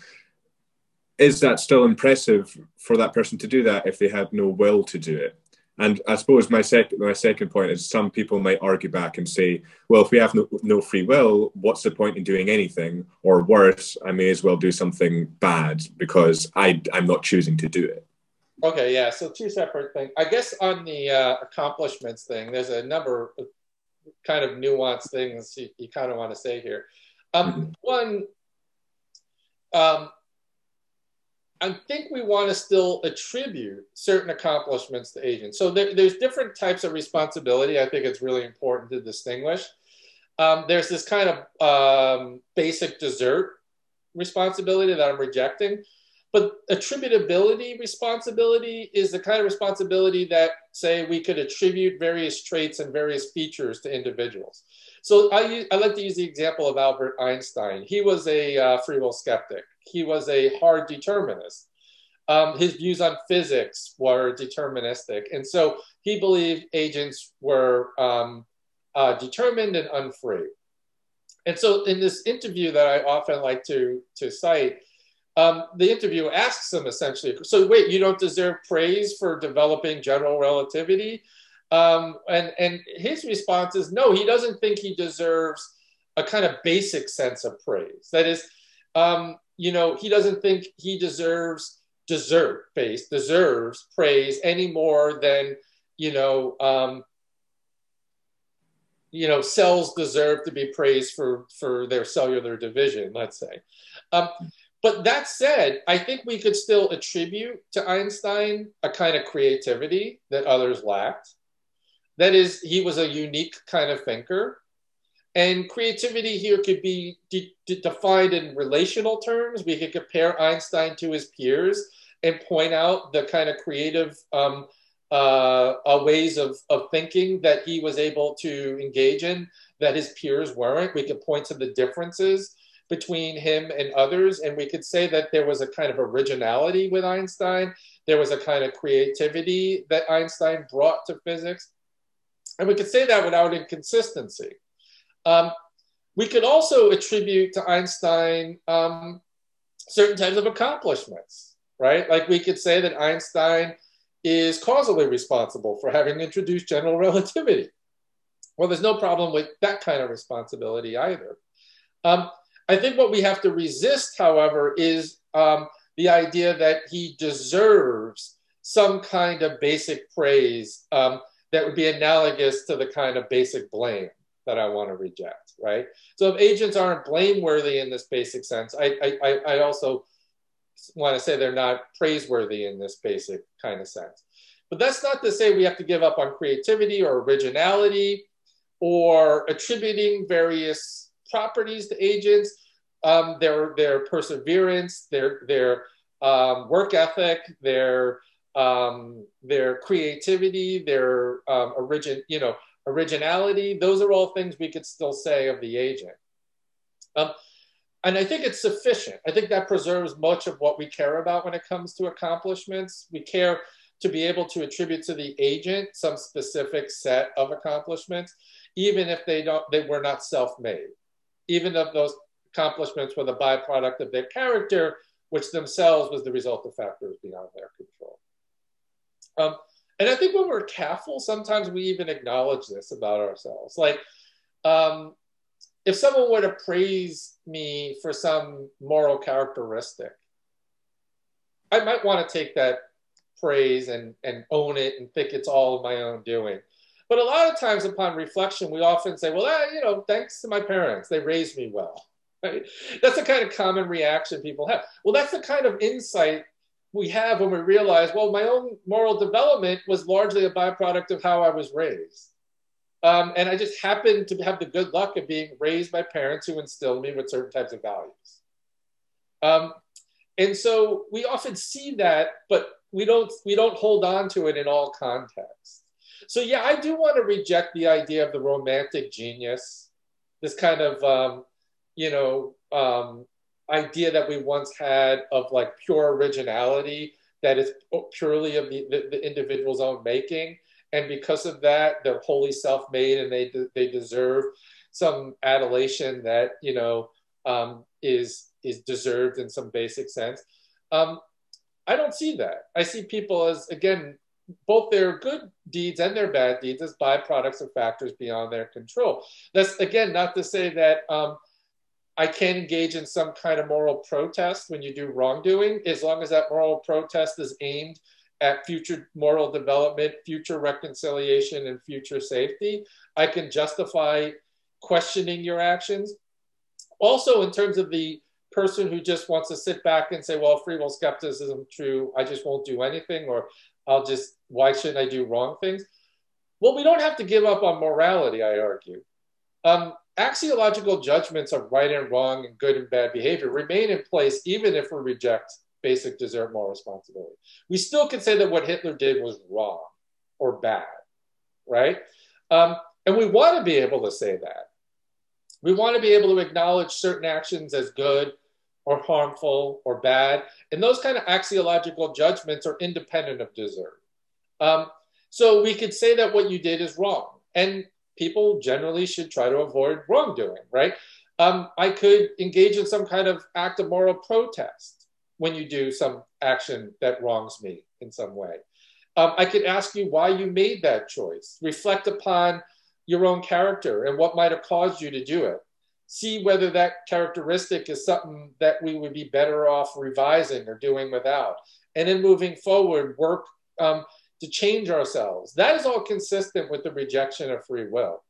is that still impressive for that person to do that if they had no will to do it? And I suppose my second my second point is some people might argue back and say, well, if we have no, no free will, what's the point in doing anything? Or worse, I may as well do something bad because I I'm not choosing to do it. Okay, yeah. So two separate things. I guess on the uh, accomplishments thing, there's a number of kind of nuanced things you, you kind of want to say here. Um, mm-hmm. One, um, I think we want to still attribute certain accomplishments to agents. So there, there's different types of responsibility. I think it's really important to distinguish. Um, there's this kind of um, basic desert responsibility that I'm rejecting. But attributability responsibility is the kind of responsibility that, say, we could attribute various traits and various features to individuals. So I, I like to use the example of Albert Einstein. He was a uh, free will skeptic he was a hard determinist. Um, his views on physics were deterministic. And so he believed agents were um, uh, determined and unfree. And so in this interview that I often like to, to cite, um, the interviewer asks him essentially, so wait, you don't deserve praise for developing general relativity? Um, and, and his response is no, he doesn't think he deserves a kind of basic sense of praise. That is, um, you know, he doesn't think he deserves desert face deserves praise any more than you know um, you know, cells deserve to be praised for, for their cellular division, let's say. Um, but that said, I think we could still attribute to Einstein a kind of creativity that others lacked. That is, he was a unique kind of thinker. And creativity here could be de- de- defined in relational terms. We could compare Einstein to his peers and point out the kind of creative um, uh, uh, ways of, of thinking that he was able to engage in that his peers weren't. We could point to the differences between him and others, and we could say that there was a kind of originality with Einstein. There was a kind of creativity that Einstein brought to physics. And we could say that without inconsistency. Um, we could also attribute to Einstein um, certain types of accomplishments, right? Like we could say that Einstein is causally responsible for having introduced general (laughs) relativity. Well, there's no problem with that kind of responsibility either. Um, I think what we have to resist, however, is um, the idea that he deserves some kind of basic praise um, that would be analogous to the kind of basic blame that I want to reject, right? So if agents aren't blameworthy in this basic sense, I, I, I also want to say they're not praiseworthy in this basic kind of sense. But that's not to say we have to give up on creativity or originality or attributing various properties to agents, um, their, their perseverance, their, their um, work ethic, their, um, their creativity, their um, origin, you know, originality. Those are all things we could still say of the agent. Um, and I think it's sufficient. I think that preserves much of what we care about when it comes to accomplishments. We care to be able to attribute to the agent some specific set of accomplishments, even if they don't they were not self-made, even if those accomplishments were the byproduct of their character, which themselves was the result of factors beyond their control. Um, and I think when we're careful, sometimes we even acknowledge this about ourselves. Like, um, if someone were to praise me for some moral characteristic, I might want to take that praise and, and own it and think it's all my own doing. But a lot of times, upon reflection, we often say, well, eh, you know, thanks to my parents, they raised me well. Right? (laughs) That's the kind of common reaction people have. Well, that's the kind of insight we have when we realize, well, my own moral development was largely a byproduct of how I was raised. Um, and I just happened to have the good luck of being raised by parents who instilled me with certain types of values. Um, and so we often see that, but we don't we don't hold on to it in all contexts. So yeah, I do want to reject the idea of the romantic genius, this kind of um, you know um, idea that we once had of like pure originality that is purely of the, the, the individual's own making. And because of that, they're wholly self-made and they, they deserve some adulation that, you know, um, is, is deserved in some basic sense. Um, I don't see that. I see people as, again, both their good deeds and their bad deeds as byproducts of factors beyond their control. That's, again, not to say that um, I can engage in some kind of moral protest when you do wrongdoing, as long as that moral protest is aimed at future moral development, future reconciliation, and future safety. I can justify questioning your actions. Also, in terms of the person who just wants to sit back and say, well, free will skepticism true, I just won't do anything, or I'll just, why shouldn't I do wrong things? Well, we don't have to give up on morality, I argue. Um, axiological judgments of right and wrong and good and bad behavior remain in place even if we reject basic desert moral responsibility. We still can say that what Hitler did was wrong or bad, right? Um, and we want to be able to say that. We want to be able to acknowledge certain actions as good or harmful or bad. And those kind of axiological judgments are independent of desert. Um, so we could say that what you did is wrong. And people generally should try to avoid wrongdoing, right? Um, I could engage in some kind of act of moral protest when you do some action that wrongs me in some way. Um, I could ask you why you made that choice. Reflect upon your own character and what might have caused you to do it. See whether that characteristic is something that we would be better off revising or doing without. And then moving forward, work um, to change ourselves. That is all consistent with the rejection of free will.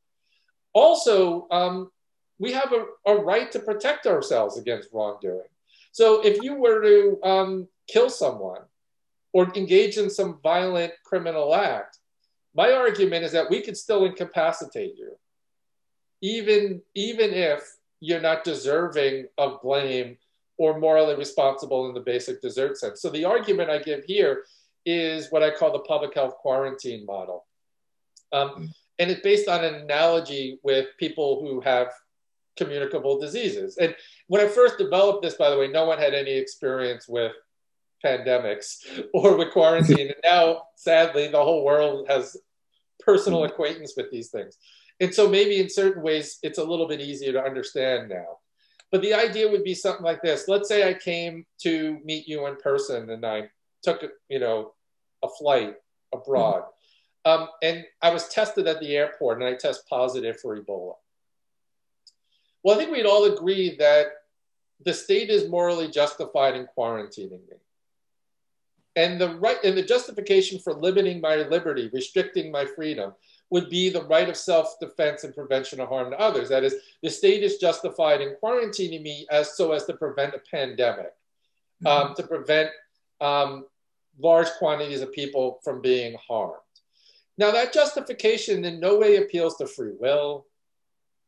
also, um, we have a, a, right to protect ourselves against wrongdoing. So if you were to um, kill someone or engage in some violent criminal act, my argument is that we could still incapacitate you, even, even if you're not deserving of blame or morally responsible in the basic desert sense. So the argument I give here is what I call the public health quarantine model. Um, and it's based on an analogy with people who have communicable diseases. And when I first developed this, by the way, no one had any experience with pandemics (laughs) or with quarantine. and now, sadly, the whole world has personal mm-hmm. acquaintance with these things. And so maybe in certain ways, it's a little bit easier to understand now. But the idea would be something like this. Let's say I came to meet you in person and I took, you know, a flight abroad. Mm-hmm. Um, and I was tested at the airport and I test positive for Ebola. Well, I think we'd all agree that the state is morally justified in quarantining me. And the right and the justification for limiting my liberty, restricting my freedom, would be the right of self-defense and prevention of harm to others. That is, the state is justified in quarantining me as so as to prevent a pandemic, mm-hmm. um, to prevent um, large quantities of people from being harmed. Now, that justification in no way appeals to free will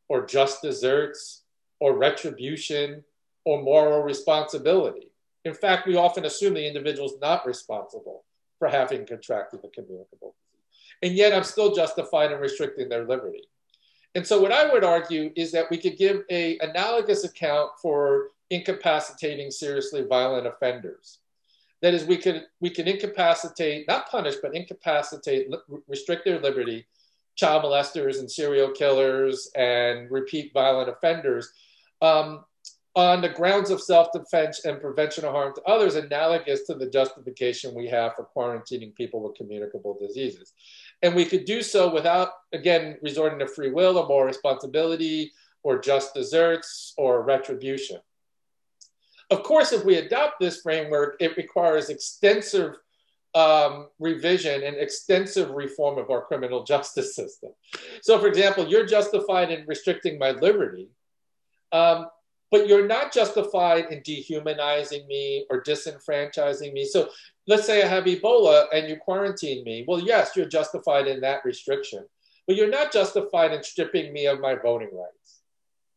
or just deserts or retribution or moral responsibility. In fact, we often assume the individual is not responsible for having contracted the communicable disease. And yet I'm still justified in restricting their liberty. And so what I would argue is that we could give a analogous account for incapacitating seriously violent offenders. That is, we can we can incapacitate, not punish, but incapacitate, restrict their liberty, child molesters and serial killers and repeat violent offenders um, on the grounds of self-defense and prevention of harm to others, analogous to the justification we have for quarantining people with communicable diseases. And we could do so without, again, resorting to free will or more responsibility or just deserts or retribution. Of course, if we adopt this framework, it requires extensive um, revision and extensive reform of our criminal justice system. So, for example, you're justified in restricting my liberty, um, but you're not justified in dehumanizing me or disenfranchising me. So, let's say I have Ebola and you quarantine me. Well, yes, you're justified in that restriction, but you're not justified in stripping me of my voting rights.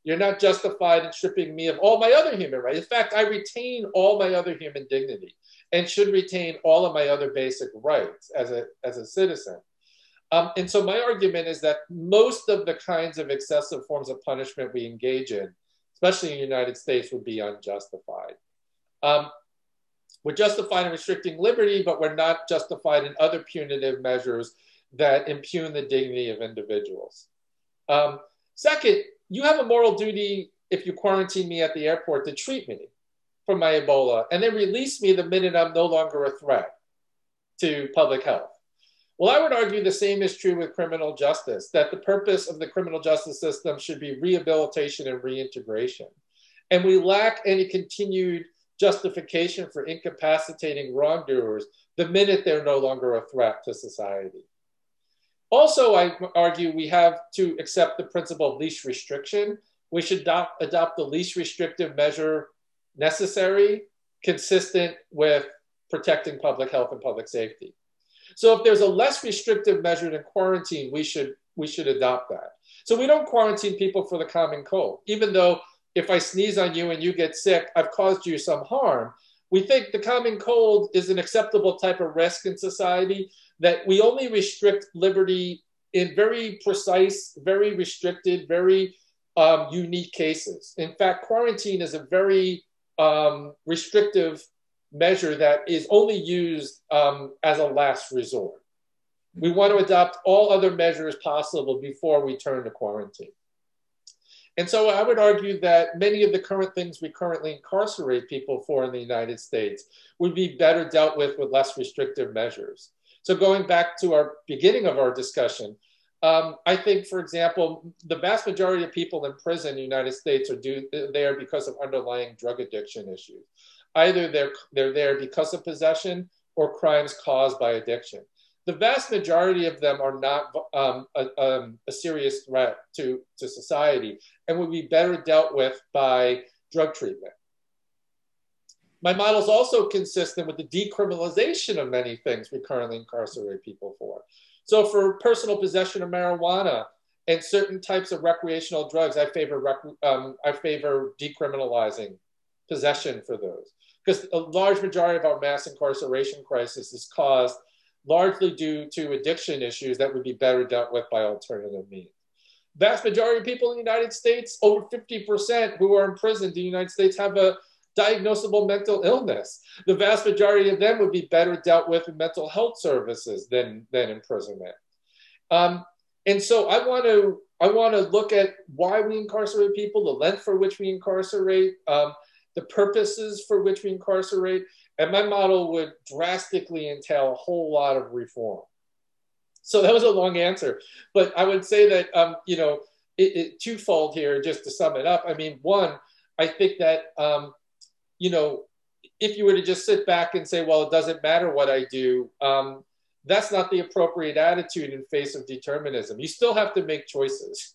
You're not justified in stripping me of all my other human rights. In fact, I retain all my other human dignity and should retain all of my other basic rights as a, as a citizen. Um, and so my argument is that most of the kinds of excessive forms of punishment we engage in, especially in the United States, would be unjustified. Um, we're justified in restricting liberty, but we're not justified in other punitive measures that impugn the dignity of individuals. Um, second, you have a moral duty if you quarantine me at the airport to treat me for my Ebola and then release me the minute I'm no longer a threat to public health. Well, I would argue the same is true with criminal justice, that the purpose of the criminal justice system should be rehabilitation and reintegration. And we lack any continued justification for incapacitating wrongdoers the minute they're no longer a threat to society. Also, I argue we have to accept the principle of least restriction. We should adopt, adopt the least restrictive measure necessary, consistent with protecting public health and public safety. So if there's a less restrictive measure than quarantine, we should we should adopt that. So we don't quarantine people for the common cold, even though if I sneeze on you and you get sick, I've caused you some harm. We think the common cold is an acceptable type of risk in society, that we only restrict liberty in very precise, very restricted, very um, unique cases. In fact, quarantine is a very um, restrictive measure that is only used um, as a last resort. We want to adopt all other measures possible before we turn to quarantine. And so I would argue that many of the current things we currently incarcerate people for in the United States would be better dealt with with less restrictive measures. So going back to our beginning of our discussion, um, I think, for example, the vast majority of people in prison in the United States are due, there because of underlying drug addiction issues. Either they're, they're there because of possession or crimes caused by addiction. the vast majority of them are not um, a, um, a, serious threat to, to society and would be better dealt with by drug treatment. My model is also consistent with the decriminalization of many things we currently incarcerate people for. So, for personal possession of marijuana and certain types of recreational drugs, I favor, rec- um, I favor decriminalizing possession for those. Because a large majority of our mass incarceration crisis is caused largely due to addiction issues that would be better dealt with by alternative means. Vast majority of people in the United States, over 50% who are imprisoned in the United States, have a diagnosable mental illness. The vast majority of them would be better dealt with in mental health services than, than imprisonment. Um, and so I want to I want to look at why we incarcerate people, the length for which we incarcerate, um, the purposes for which we incarcerate, and my model would drastically entail a whole lot of reform. So that was a long answer, but I would say that um, you know it, it, twofold here, just to sum it up. I mean, one, I think that um, you know, if you were to just sit back and say, well, it doesn't matter what I do, um, that's not the appropriate attitude in face of determinism. You still have to make choices,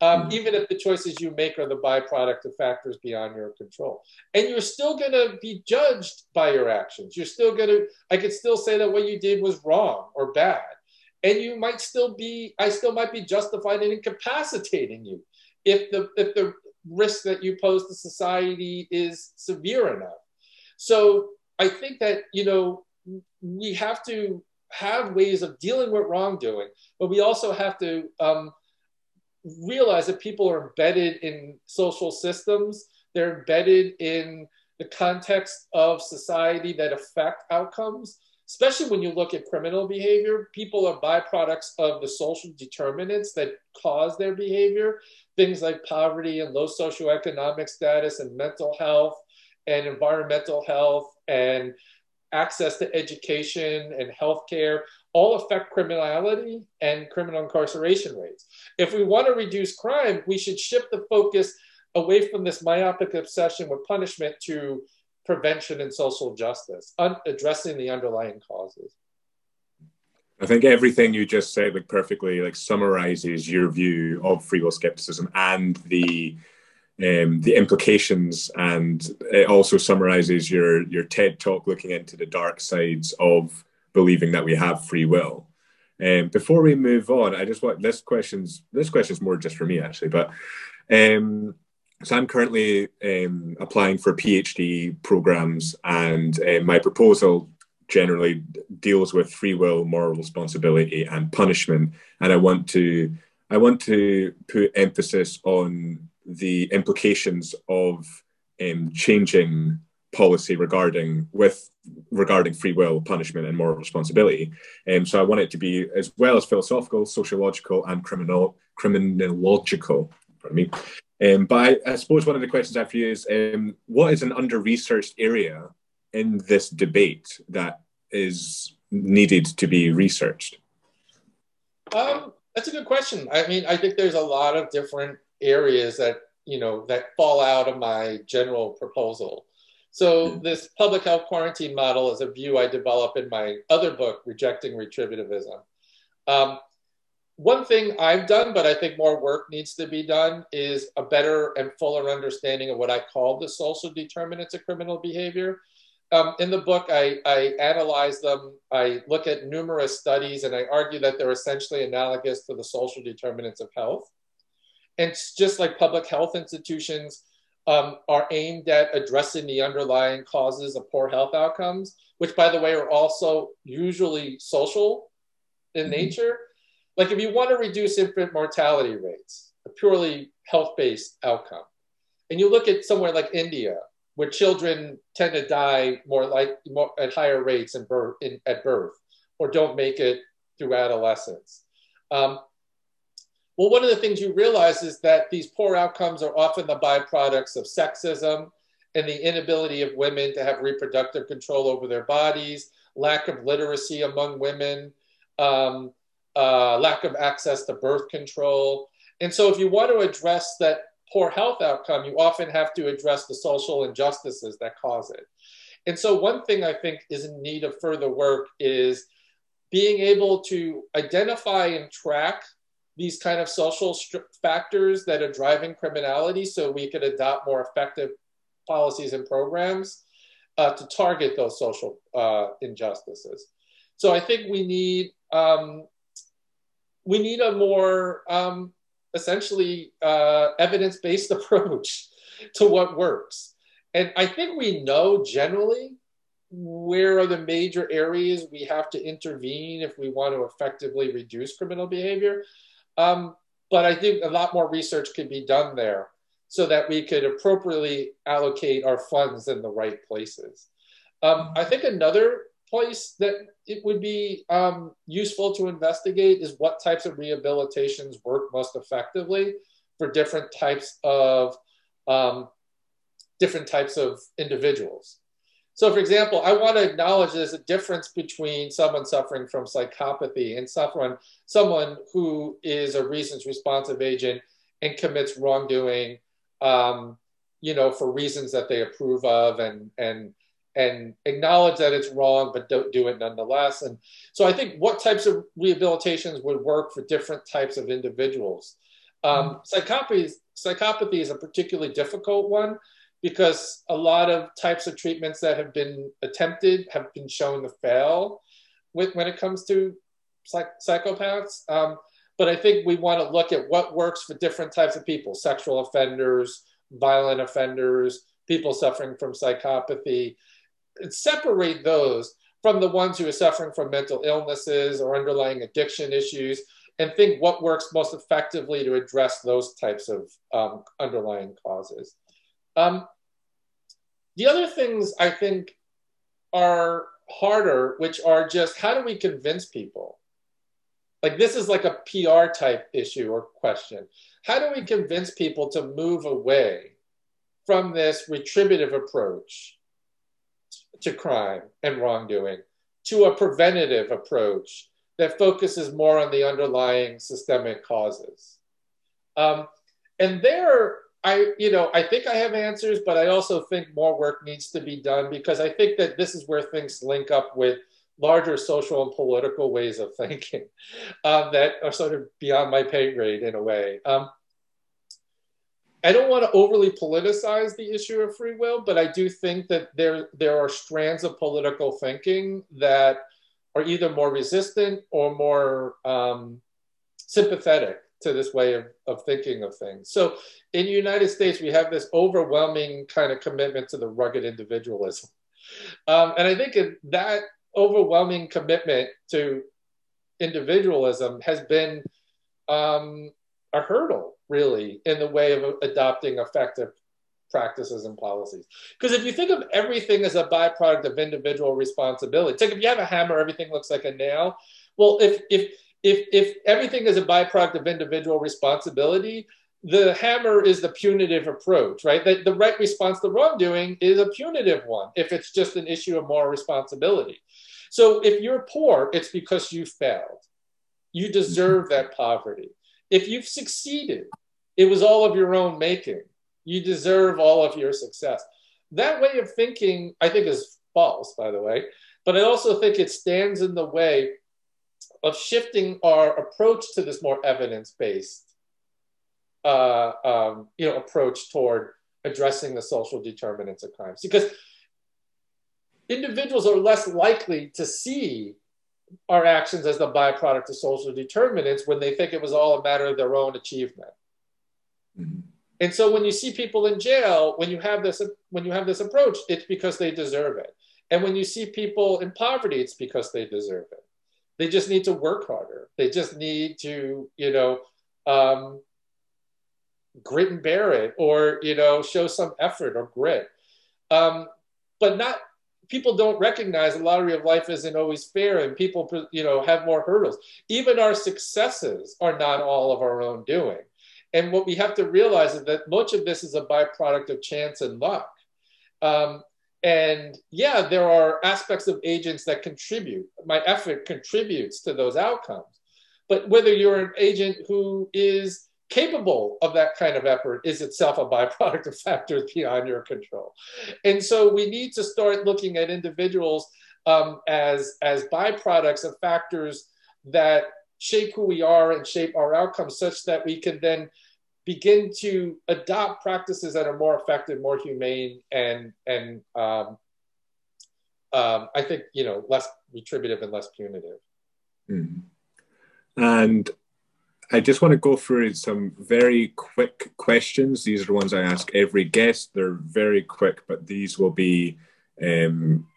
um, mm-hmm. even if the choices you make are the byproduct of factors beyond your control. And you're still going to be judged by your actions. You're still going to, I could still say that what you did was wrong or bad. And you might still be, I still might be justified in incapacitating you if the if the risk that you pose to society is severe enough. So I think that, you know, we have to have ways of dealing with wrongdoing, but we also have to um, realize that people are embedded in social systems, they're embedded in the context of society that affect outcomes especially when you look at criminal behavior, people are byproducts of the social determinants that cause their behavior. Things like poverty and low socioeconomic status and mental health and environmental health and access to education and healthcare all affect criminality and criminal incarceration rates. If we want to reduce crime, we should shift the focus away from this myopic obsession with punishment to prevention and social justice, un- addressing the underlying causes. I think everything you just said like perfectly like summarizes your view of free will skepticism and the um, the implications, and it also summarizes your your TED talk looking into the dark sides of believing that we have free will. Um, before we move on, I just want this question's this question's more just for me actually, but um, so I'm currently um, applying for PhD programs, and uh, my proposal generally deals with free will, moral responsibility, and punishment. And I want to I want to put emphasis on the implications of um, changing policy regarding with regarding free will, punishment, and moral responsibility. Um, so I want it to be as well as philosophical, sociological, and criminal criminological. Pardon me. Um, but I, I, suppose one of the questions I have for you is um, what is an under researched area in this debate that is needed to be researched? Um, that's a good question. I mean, I think there's a lot of different areas that you know that fall out of my general proposal. So mm-hmm. this public health quarantine model is a view I develop in my other book, Rejecting Retributivism. Um, one thing I've done, but I think more work needs to be done, is a better and fuller understanding of what I call the social determinants of criminal behavior. Um, in the book, I, I, analyze them. I look at numerous studies and I argue that they're essentially analogous to the social determinants of health. And just like public health institutions um, are aimed at addressing the underlying causes of poor health outcomes, which, by the way, are also usually social in mm-hmm. nature like if you want to reduce infant mortality rates, a purely health-based outcome, and you look at somewhere like India, where children tend to die more like more, at higher rates in birth, in, at birth, or don't make it through adolescence. Um, well, one of the things you realize is that these poor outcomes are often the byproducts of sexism and the inability of women to have reproductive control over their bodies, lack of literacy among women, um, uh, lack of access to birth control. And so, if you want to address that poor health outcome, you often have to address the social injustices that cause it. And so, one thing I think is in need of further work is being able to identify and track these kind of social factors that are driving criminality so we could adopt more effective policies and programs uh, to target those social uh, injustices. So I think we need um, we need a more um, essentially uh, evidence-based (laughs) approach to what works. And I think we know generally where are the major areas we have to intervene if we want to effectively reduce criminal behavior. Um, but I think a lot more research could be done there so that we could appropriately allocate our funds in the right places. Um, I think another place that it would be um, useful to investigate is what types of rehabilitations work most effectively for different types of um, different types of individuals. So, for example, I want to acknowledge there's a difference between someone suffering from psychopathy and someone, someone who is a reasons responsive agent and commits wrongdoing, um, you know, for reasons that they approve of and and and acknowledge that it's wrong, but don't do it nonetheless. And so, I think what types of rehabilitations would work for different types of individuals. Um, psychopathy, psychopathy is a particularly difficult one because a lot of types of treatments that have been attempted have been shown to fail with, when it comes to psych- psychopaths. Um, but I think we want to look at what works for different types of people sexual offenders, violent offenders, people suffering from psychopathy, separate those from the ones who are suffering from mental illnesses or underlying addiction issues and think what works most effectively to address those types of um, underlying causes. Um, the other things I think are harder, which are just how do we convince people? Like this is like a PR type issue or question. How do we convince people to move away from this retributive approach to crime and wrongdoing to a preventative approach that focuses more on the underlying systemic causes? Um, and there, I, you know, I think I have answers, but I also think more work needs to be done because I think that this is where things link up with larger social and political ways of thinking um, (laughs) that are sort of beyond my pay grade in a way. Um, I don't want to overly politicize the issue of free will, but I do think that there there are strands of political thinking that are either more resistant or more um, sympathetic to this way of, of thinking of things. So in the United States, we have this overwhelming kind of commitment to the rugged individualism. Um, and I think that overwhelming commitment to individualism has been um, a hurdle, really, in the way of adopting effective practices and policies. Because if you think of everything as a byproduct of individual responsibility, it's like if you have a hammer, everything looks like a nail. Well, if if if, if everything is a byproduct of individual responsibility, the hammer is the punitive approach, right? The, the right response to wrongdoing is a punitive one if it's just an issue of moral responsibility. So if you're poor, it's because you failed. You deserve that poverty. If you've succeeded, it was all of your own making. You deserve all of your success. That way of thinking, I think, is false, by the way, but I also think it stands in the way of shifting our approach to this more evidence-based uh, um, you know, approach toward addressing the social determinants of crimes. Because individuals are less likely to see our actions as the byproduct of social determinants when they think it was all a matter of their own achievement. Mm-hmm. And so when you see people in jail, when you have this when you have this approach, it's because they deserve it. And when you see people in poverty, it's because they deserve it. They just need to work harder. They just need to, you know, um, grit and bear it, or you know, show some effort or grit. Um, but not people don't recognize the lottery of life isn't always fair, and people, you know, have more hurdles. Even our successes are not all of our own doing. And what we have to realize is that much of this is a byproduct of chance and luck. Um, and yeah, there are aspects of agents that contribute. My effort contributes to those outcomes. But whether you're an agent who is capable of that kind of effort is itself a byproduct of factors beyond your control. And so we need to start looking at individuals um, as as byproducts of factors that shape who we are and shape our outcomes, such that we can then begin to adopt practices that are more effective, more humane, and and um, um, I think you know less retributive and less punitive. Mm. And I just want to go through some very quick questions. These are the ones I ask every guest. They're very quick, but these will be, um,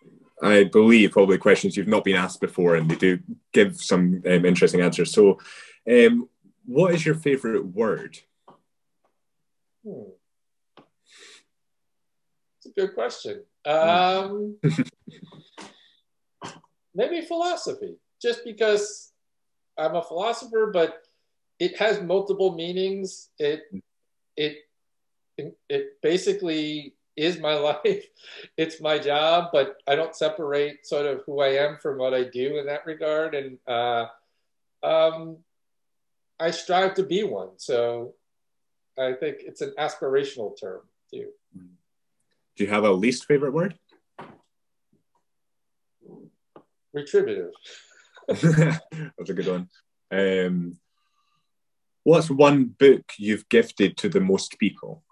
I believe, probably questions you've not been asked before, and they do give some um, interesting answers. So, um, what is your favorite word? Hmm. It's a good question. Um, (laughs) maybe philosophy, just because I'm a philosopher, but it has multiple meanings. It it it basically is my (laughs) life. It's my job, but I don't separate sort of who I am from what I do in that regard. And uh, um, I strive to be one. So I think it's an aspirational term too. Do you have a least favorite word? Retributive. (laughs) That's a good one. Um, what's one book you've gifted to the most people?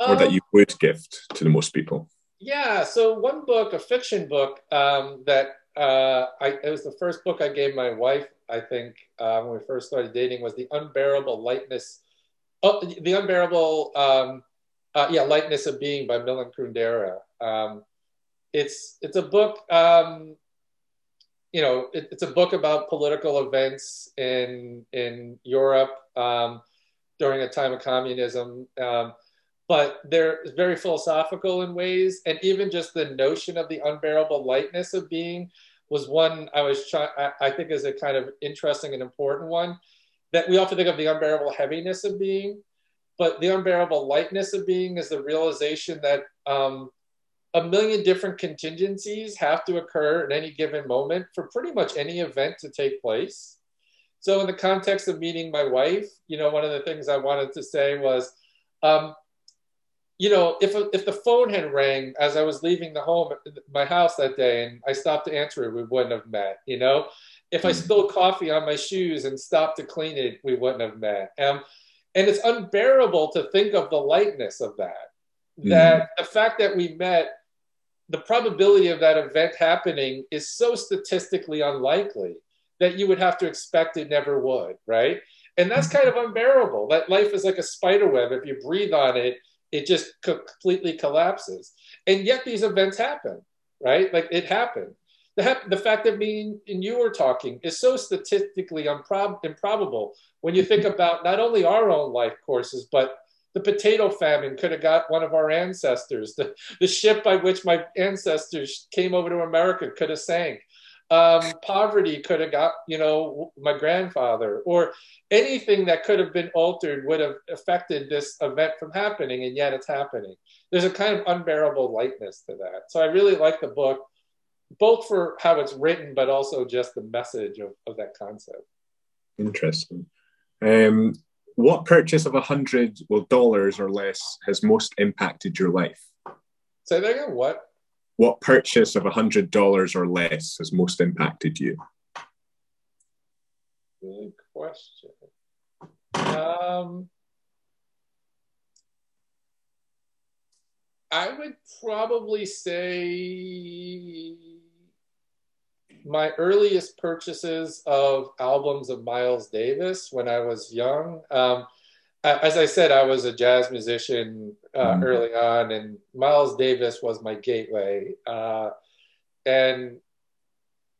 Or that um, you would gift to the most people? Yeah, so one book, a fiction book um, that uh, I, it was the first book I gave my wife, I think, uh, when we first started dating, was The Unbearable Lightness, oh, The Unbearable, um, uh, yeah, Lightness of Being by Milan Kundera. Um, it's, it's a book, um, you know, it, it's a book about political events in, in Europe um, during a time of communism. Um, but they're very philosophical in ways. And even just the notion of the unbearable lightness of being was one I was trying, I think is a kind of interesting and important one that we often think of the unbearable heaviness of being, but the unbearable lightness of being is the realization that um, a million different contingencies have to occur at any given moment for pretty much any event to take place. So, in the context of meeting my wife, you know, one of the things I wanted to say was, um, you know, if if the phone had rang as I was leaving the home, my house that day, and I stopped to answer it, we wouldn't have met. You know, if I hmm. spilled coffee on my shoes and stopped to clean it, we wouldn't have met. Um, and it's unbearable to think of the lightness of that. Mm. That the fact that we met, the probability of that event happening is so statistically unlikely that you would have to expect it never would, right? And that's hmm. kind of unbearable. That life is like a spider web. If you breathe on it, it just completely collapses. And yet these events happen, right? Like it happened. The, the fact that me and you were talking is so statistically improb- improbable when you think (laughs) about not only our own life courses, but the potato famine could have got one of our ancestors. The, the ship by which my ancestors came over to America could have sank um, poverty could have got you know my grandfather or anything that could have been altered would have affected this event from happening and yet it's happening. There's a kind of unbearable lightness to that. So i really like the book both for how it's written but also just the message of, of that concept. Interesting. Um, what purchase of a hundred well dollars or less has most impacted your life? Say that again what what purchase of $100 or less has most impacted you? Good question. Um, I would probably say my earliest purchases of albums of Miles Davis when I was young. Um, as I said, I was a jazz musician uh, mm. early on, and Miles Davis was my gateway. Uh, and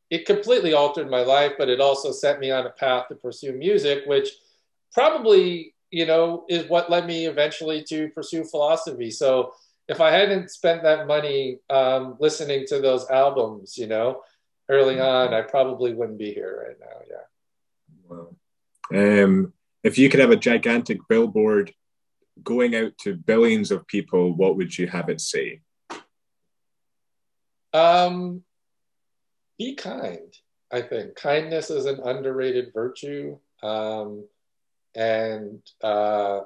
it completely altered my life, but it also set me on a path to pursue music, which probably, you know, is what led me eventually to pursue philosophy. So if I hadn't spent that money um, listening to those albums, you know, early mm. on, I probably wouldn't be here right now. Yeah. Wow. Um, if you could have a gigantic billboard going out to billions of people, what would you have it say? Um, be kind. I think kindness is an underrated virtue, um, and uh,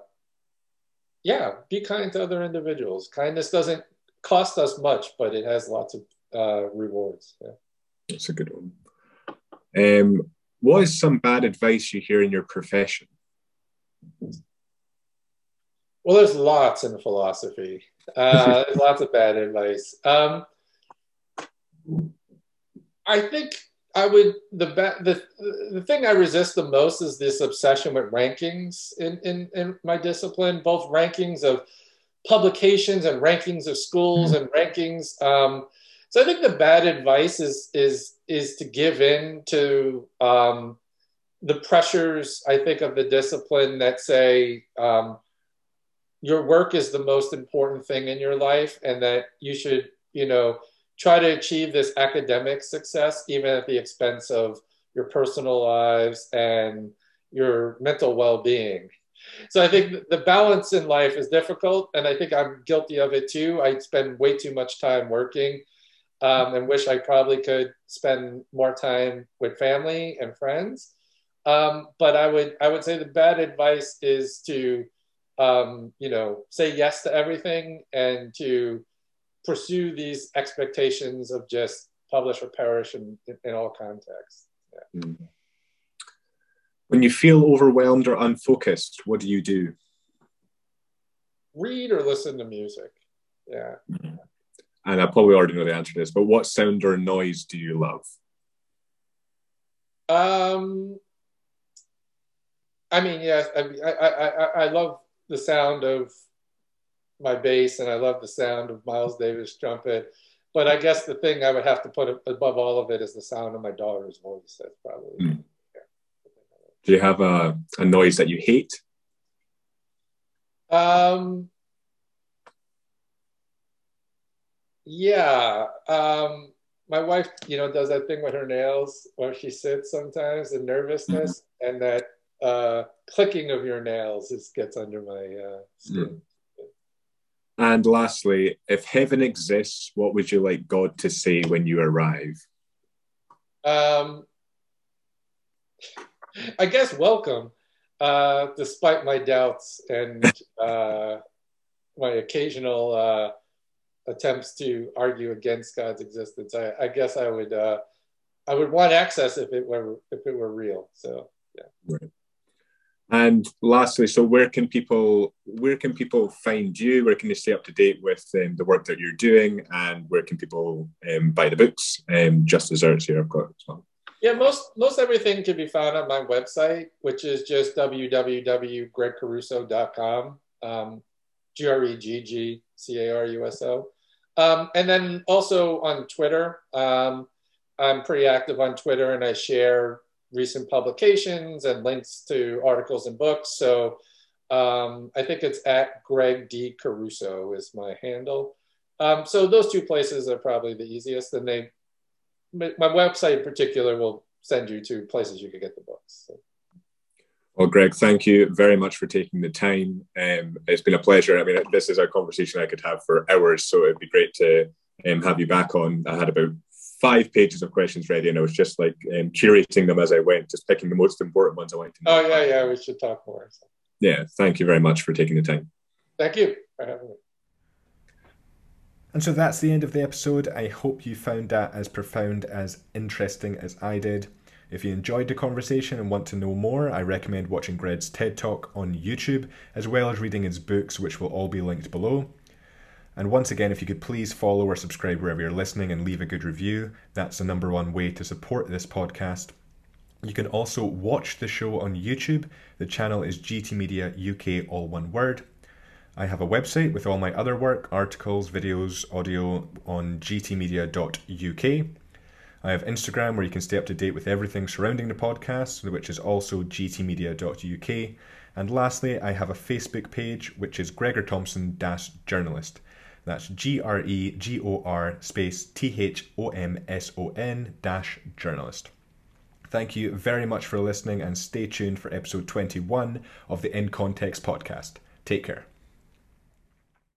yeah, be kind to other individuals. Kindness doesn't cost us much, but it has lots of uh, rewards. Yeah. That's a good one. Um, what is some bad advice you hear in your profession? Well, there's lots in philosophy. Uh, (laughs) there's lots of bad advice. Um, I think I would the the the thing I resist the most is this obsession with rankings in in, in my discipline, both rankings of publications and rankings of schools mm-hmm. and rankings. Um, so I think the bad advice is is is to give in to um, the pressures. I think of the discipline that say um, your work is the most important thing in your life, and that you should you know try to achieve this academic success even at the expense of your personal lives and your mental well-being so i think the balance in life is difficult and i think i'm guilty of it too i spend way too much time working um, and wish i probably could spend more time with family and friends um, but i would i would say the bad advice is to um, you know say yes to everything and to pursue these expectations of just publish or perish in, in, all contexts. Yeah. Mm. When you feel overwhelmed or unfocused, what do you do? Read or listen to music. Yeah. Mm. And I probably already know the answer to this, but what sound or noise do you love? Um, I mean, yes, I, I, I, I love the sound of my bass and I love the sound of Miles Davis trumpet. But I guess the thing I would have to put above all of it is the sound of my daughter's voice. That's probably. Mm. Yeah. Do you have a, a noise that you hate? Um, yeah. Um, my wife, you know, does that thing with her nails where she sits sometimes and nervousness mm-hmm. and that uh, clicking of your nails just gets under my uh, skin. Mm. And lastly, if heaven exists, what would you like God to say when you arrive? Um, I guess welcome, uh, despite my doubts and (laughs) uh, my occasional uh, attempts to argue against God's existence. I, I guess I would uh, I would want access if it were if it were real. So yeah. Right. And lastly, so where can people where can people find you? Where can they stay up to date with um, the work that you're doing? And where can people um, buy the books? Um, Just Deserts here, I've got well. Yeah, most most everything can be found on my website, which is just www.greggcaruso.com. Um, G R E G G C A R U S O. Um, and then also on Twitter. Um, I'm pretty active on Twitter and I share recent publications and links to articles and books. So um, I think it's at Gregg D. Caruso is my handle. Um, so those two places are probably the easiest. And they, my website in particular will send you to places you can get the books. So. Well, Gregg, thank you very much for taking the time. Um, it's been a pleasure. I mean, this is a conversation I could have for hours, so it'd be great to um, have you back on. I had about five pages of questions ready, and I was just like um, curating them as I went, just picking the most important ones I wanted to know. Oh yeah, yeah, we should talk more. So. Yeah, thank you very much for taking the time. Thank you for having me. And so that's the end of the episode. I hope you found that as profound as interesting as I did. If you enjoyed the conversation and want to know more, I recommend watching Gregg's TED Talk on YouTube, as well as reading his books, which will all be linked below. And once again, if you could please follow or subscribe wherever you're listening and leave a good review, that's the number one way to support this podcast. You can also watch the show on YouTube. The channel is GT Media UK, all one word. I have a website with all my other work, articles, videos, audio on gtmedia.uk. I have Instagram where you can stay up to date with everything surrounding the podcast, which is also gtmedia.uk. And lastly, I have a Facebook page, which is Gregor Thomson Journalist. That's G R E G O R space T H O M S O N dash journalist. Thank you very much for listening and stay tuned for episode 21 of the In Context podcast. Take care.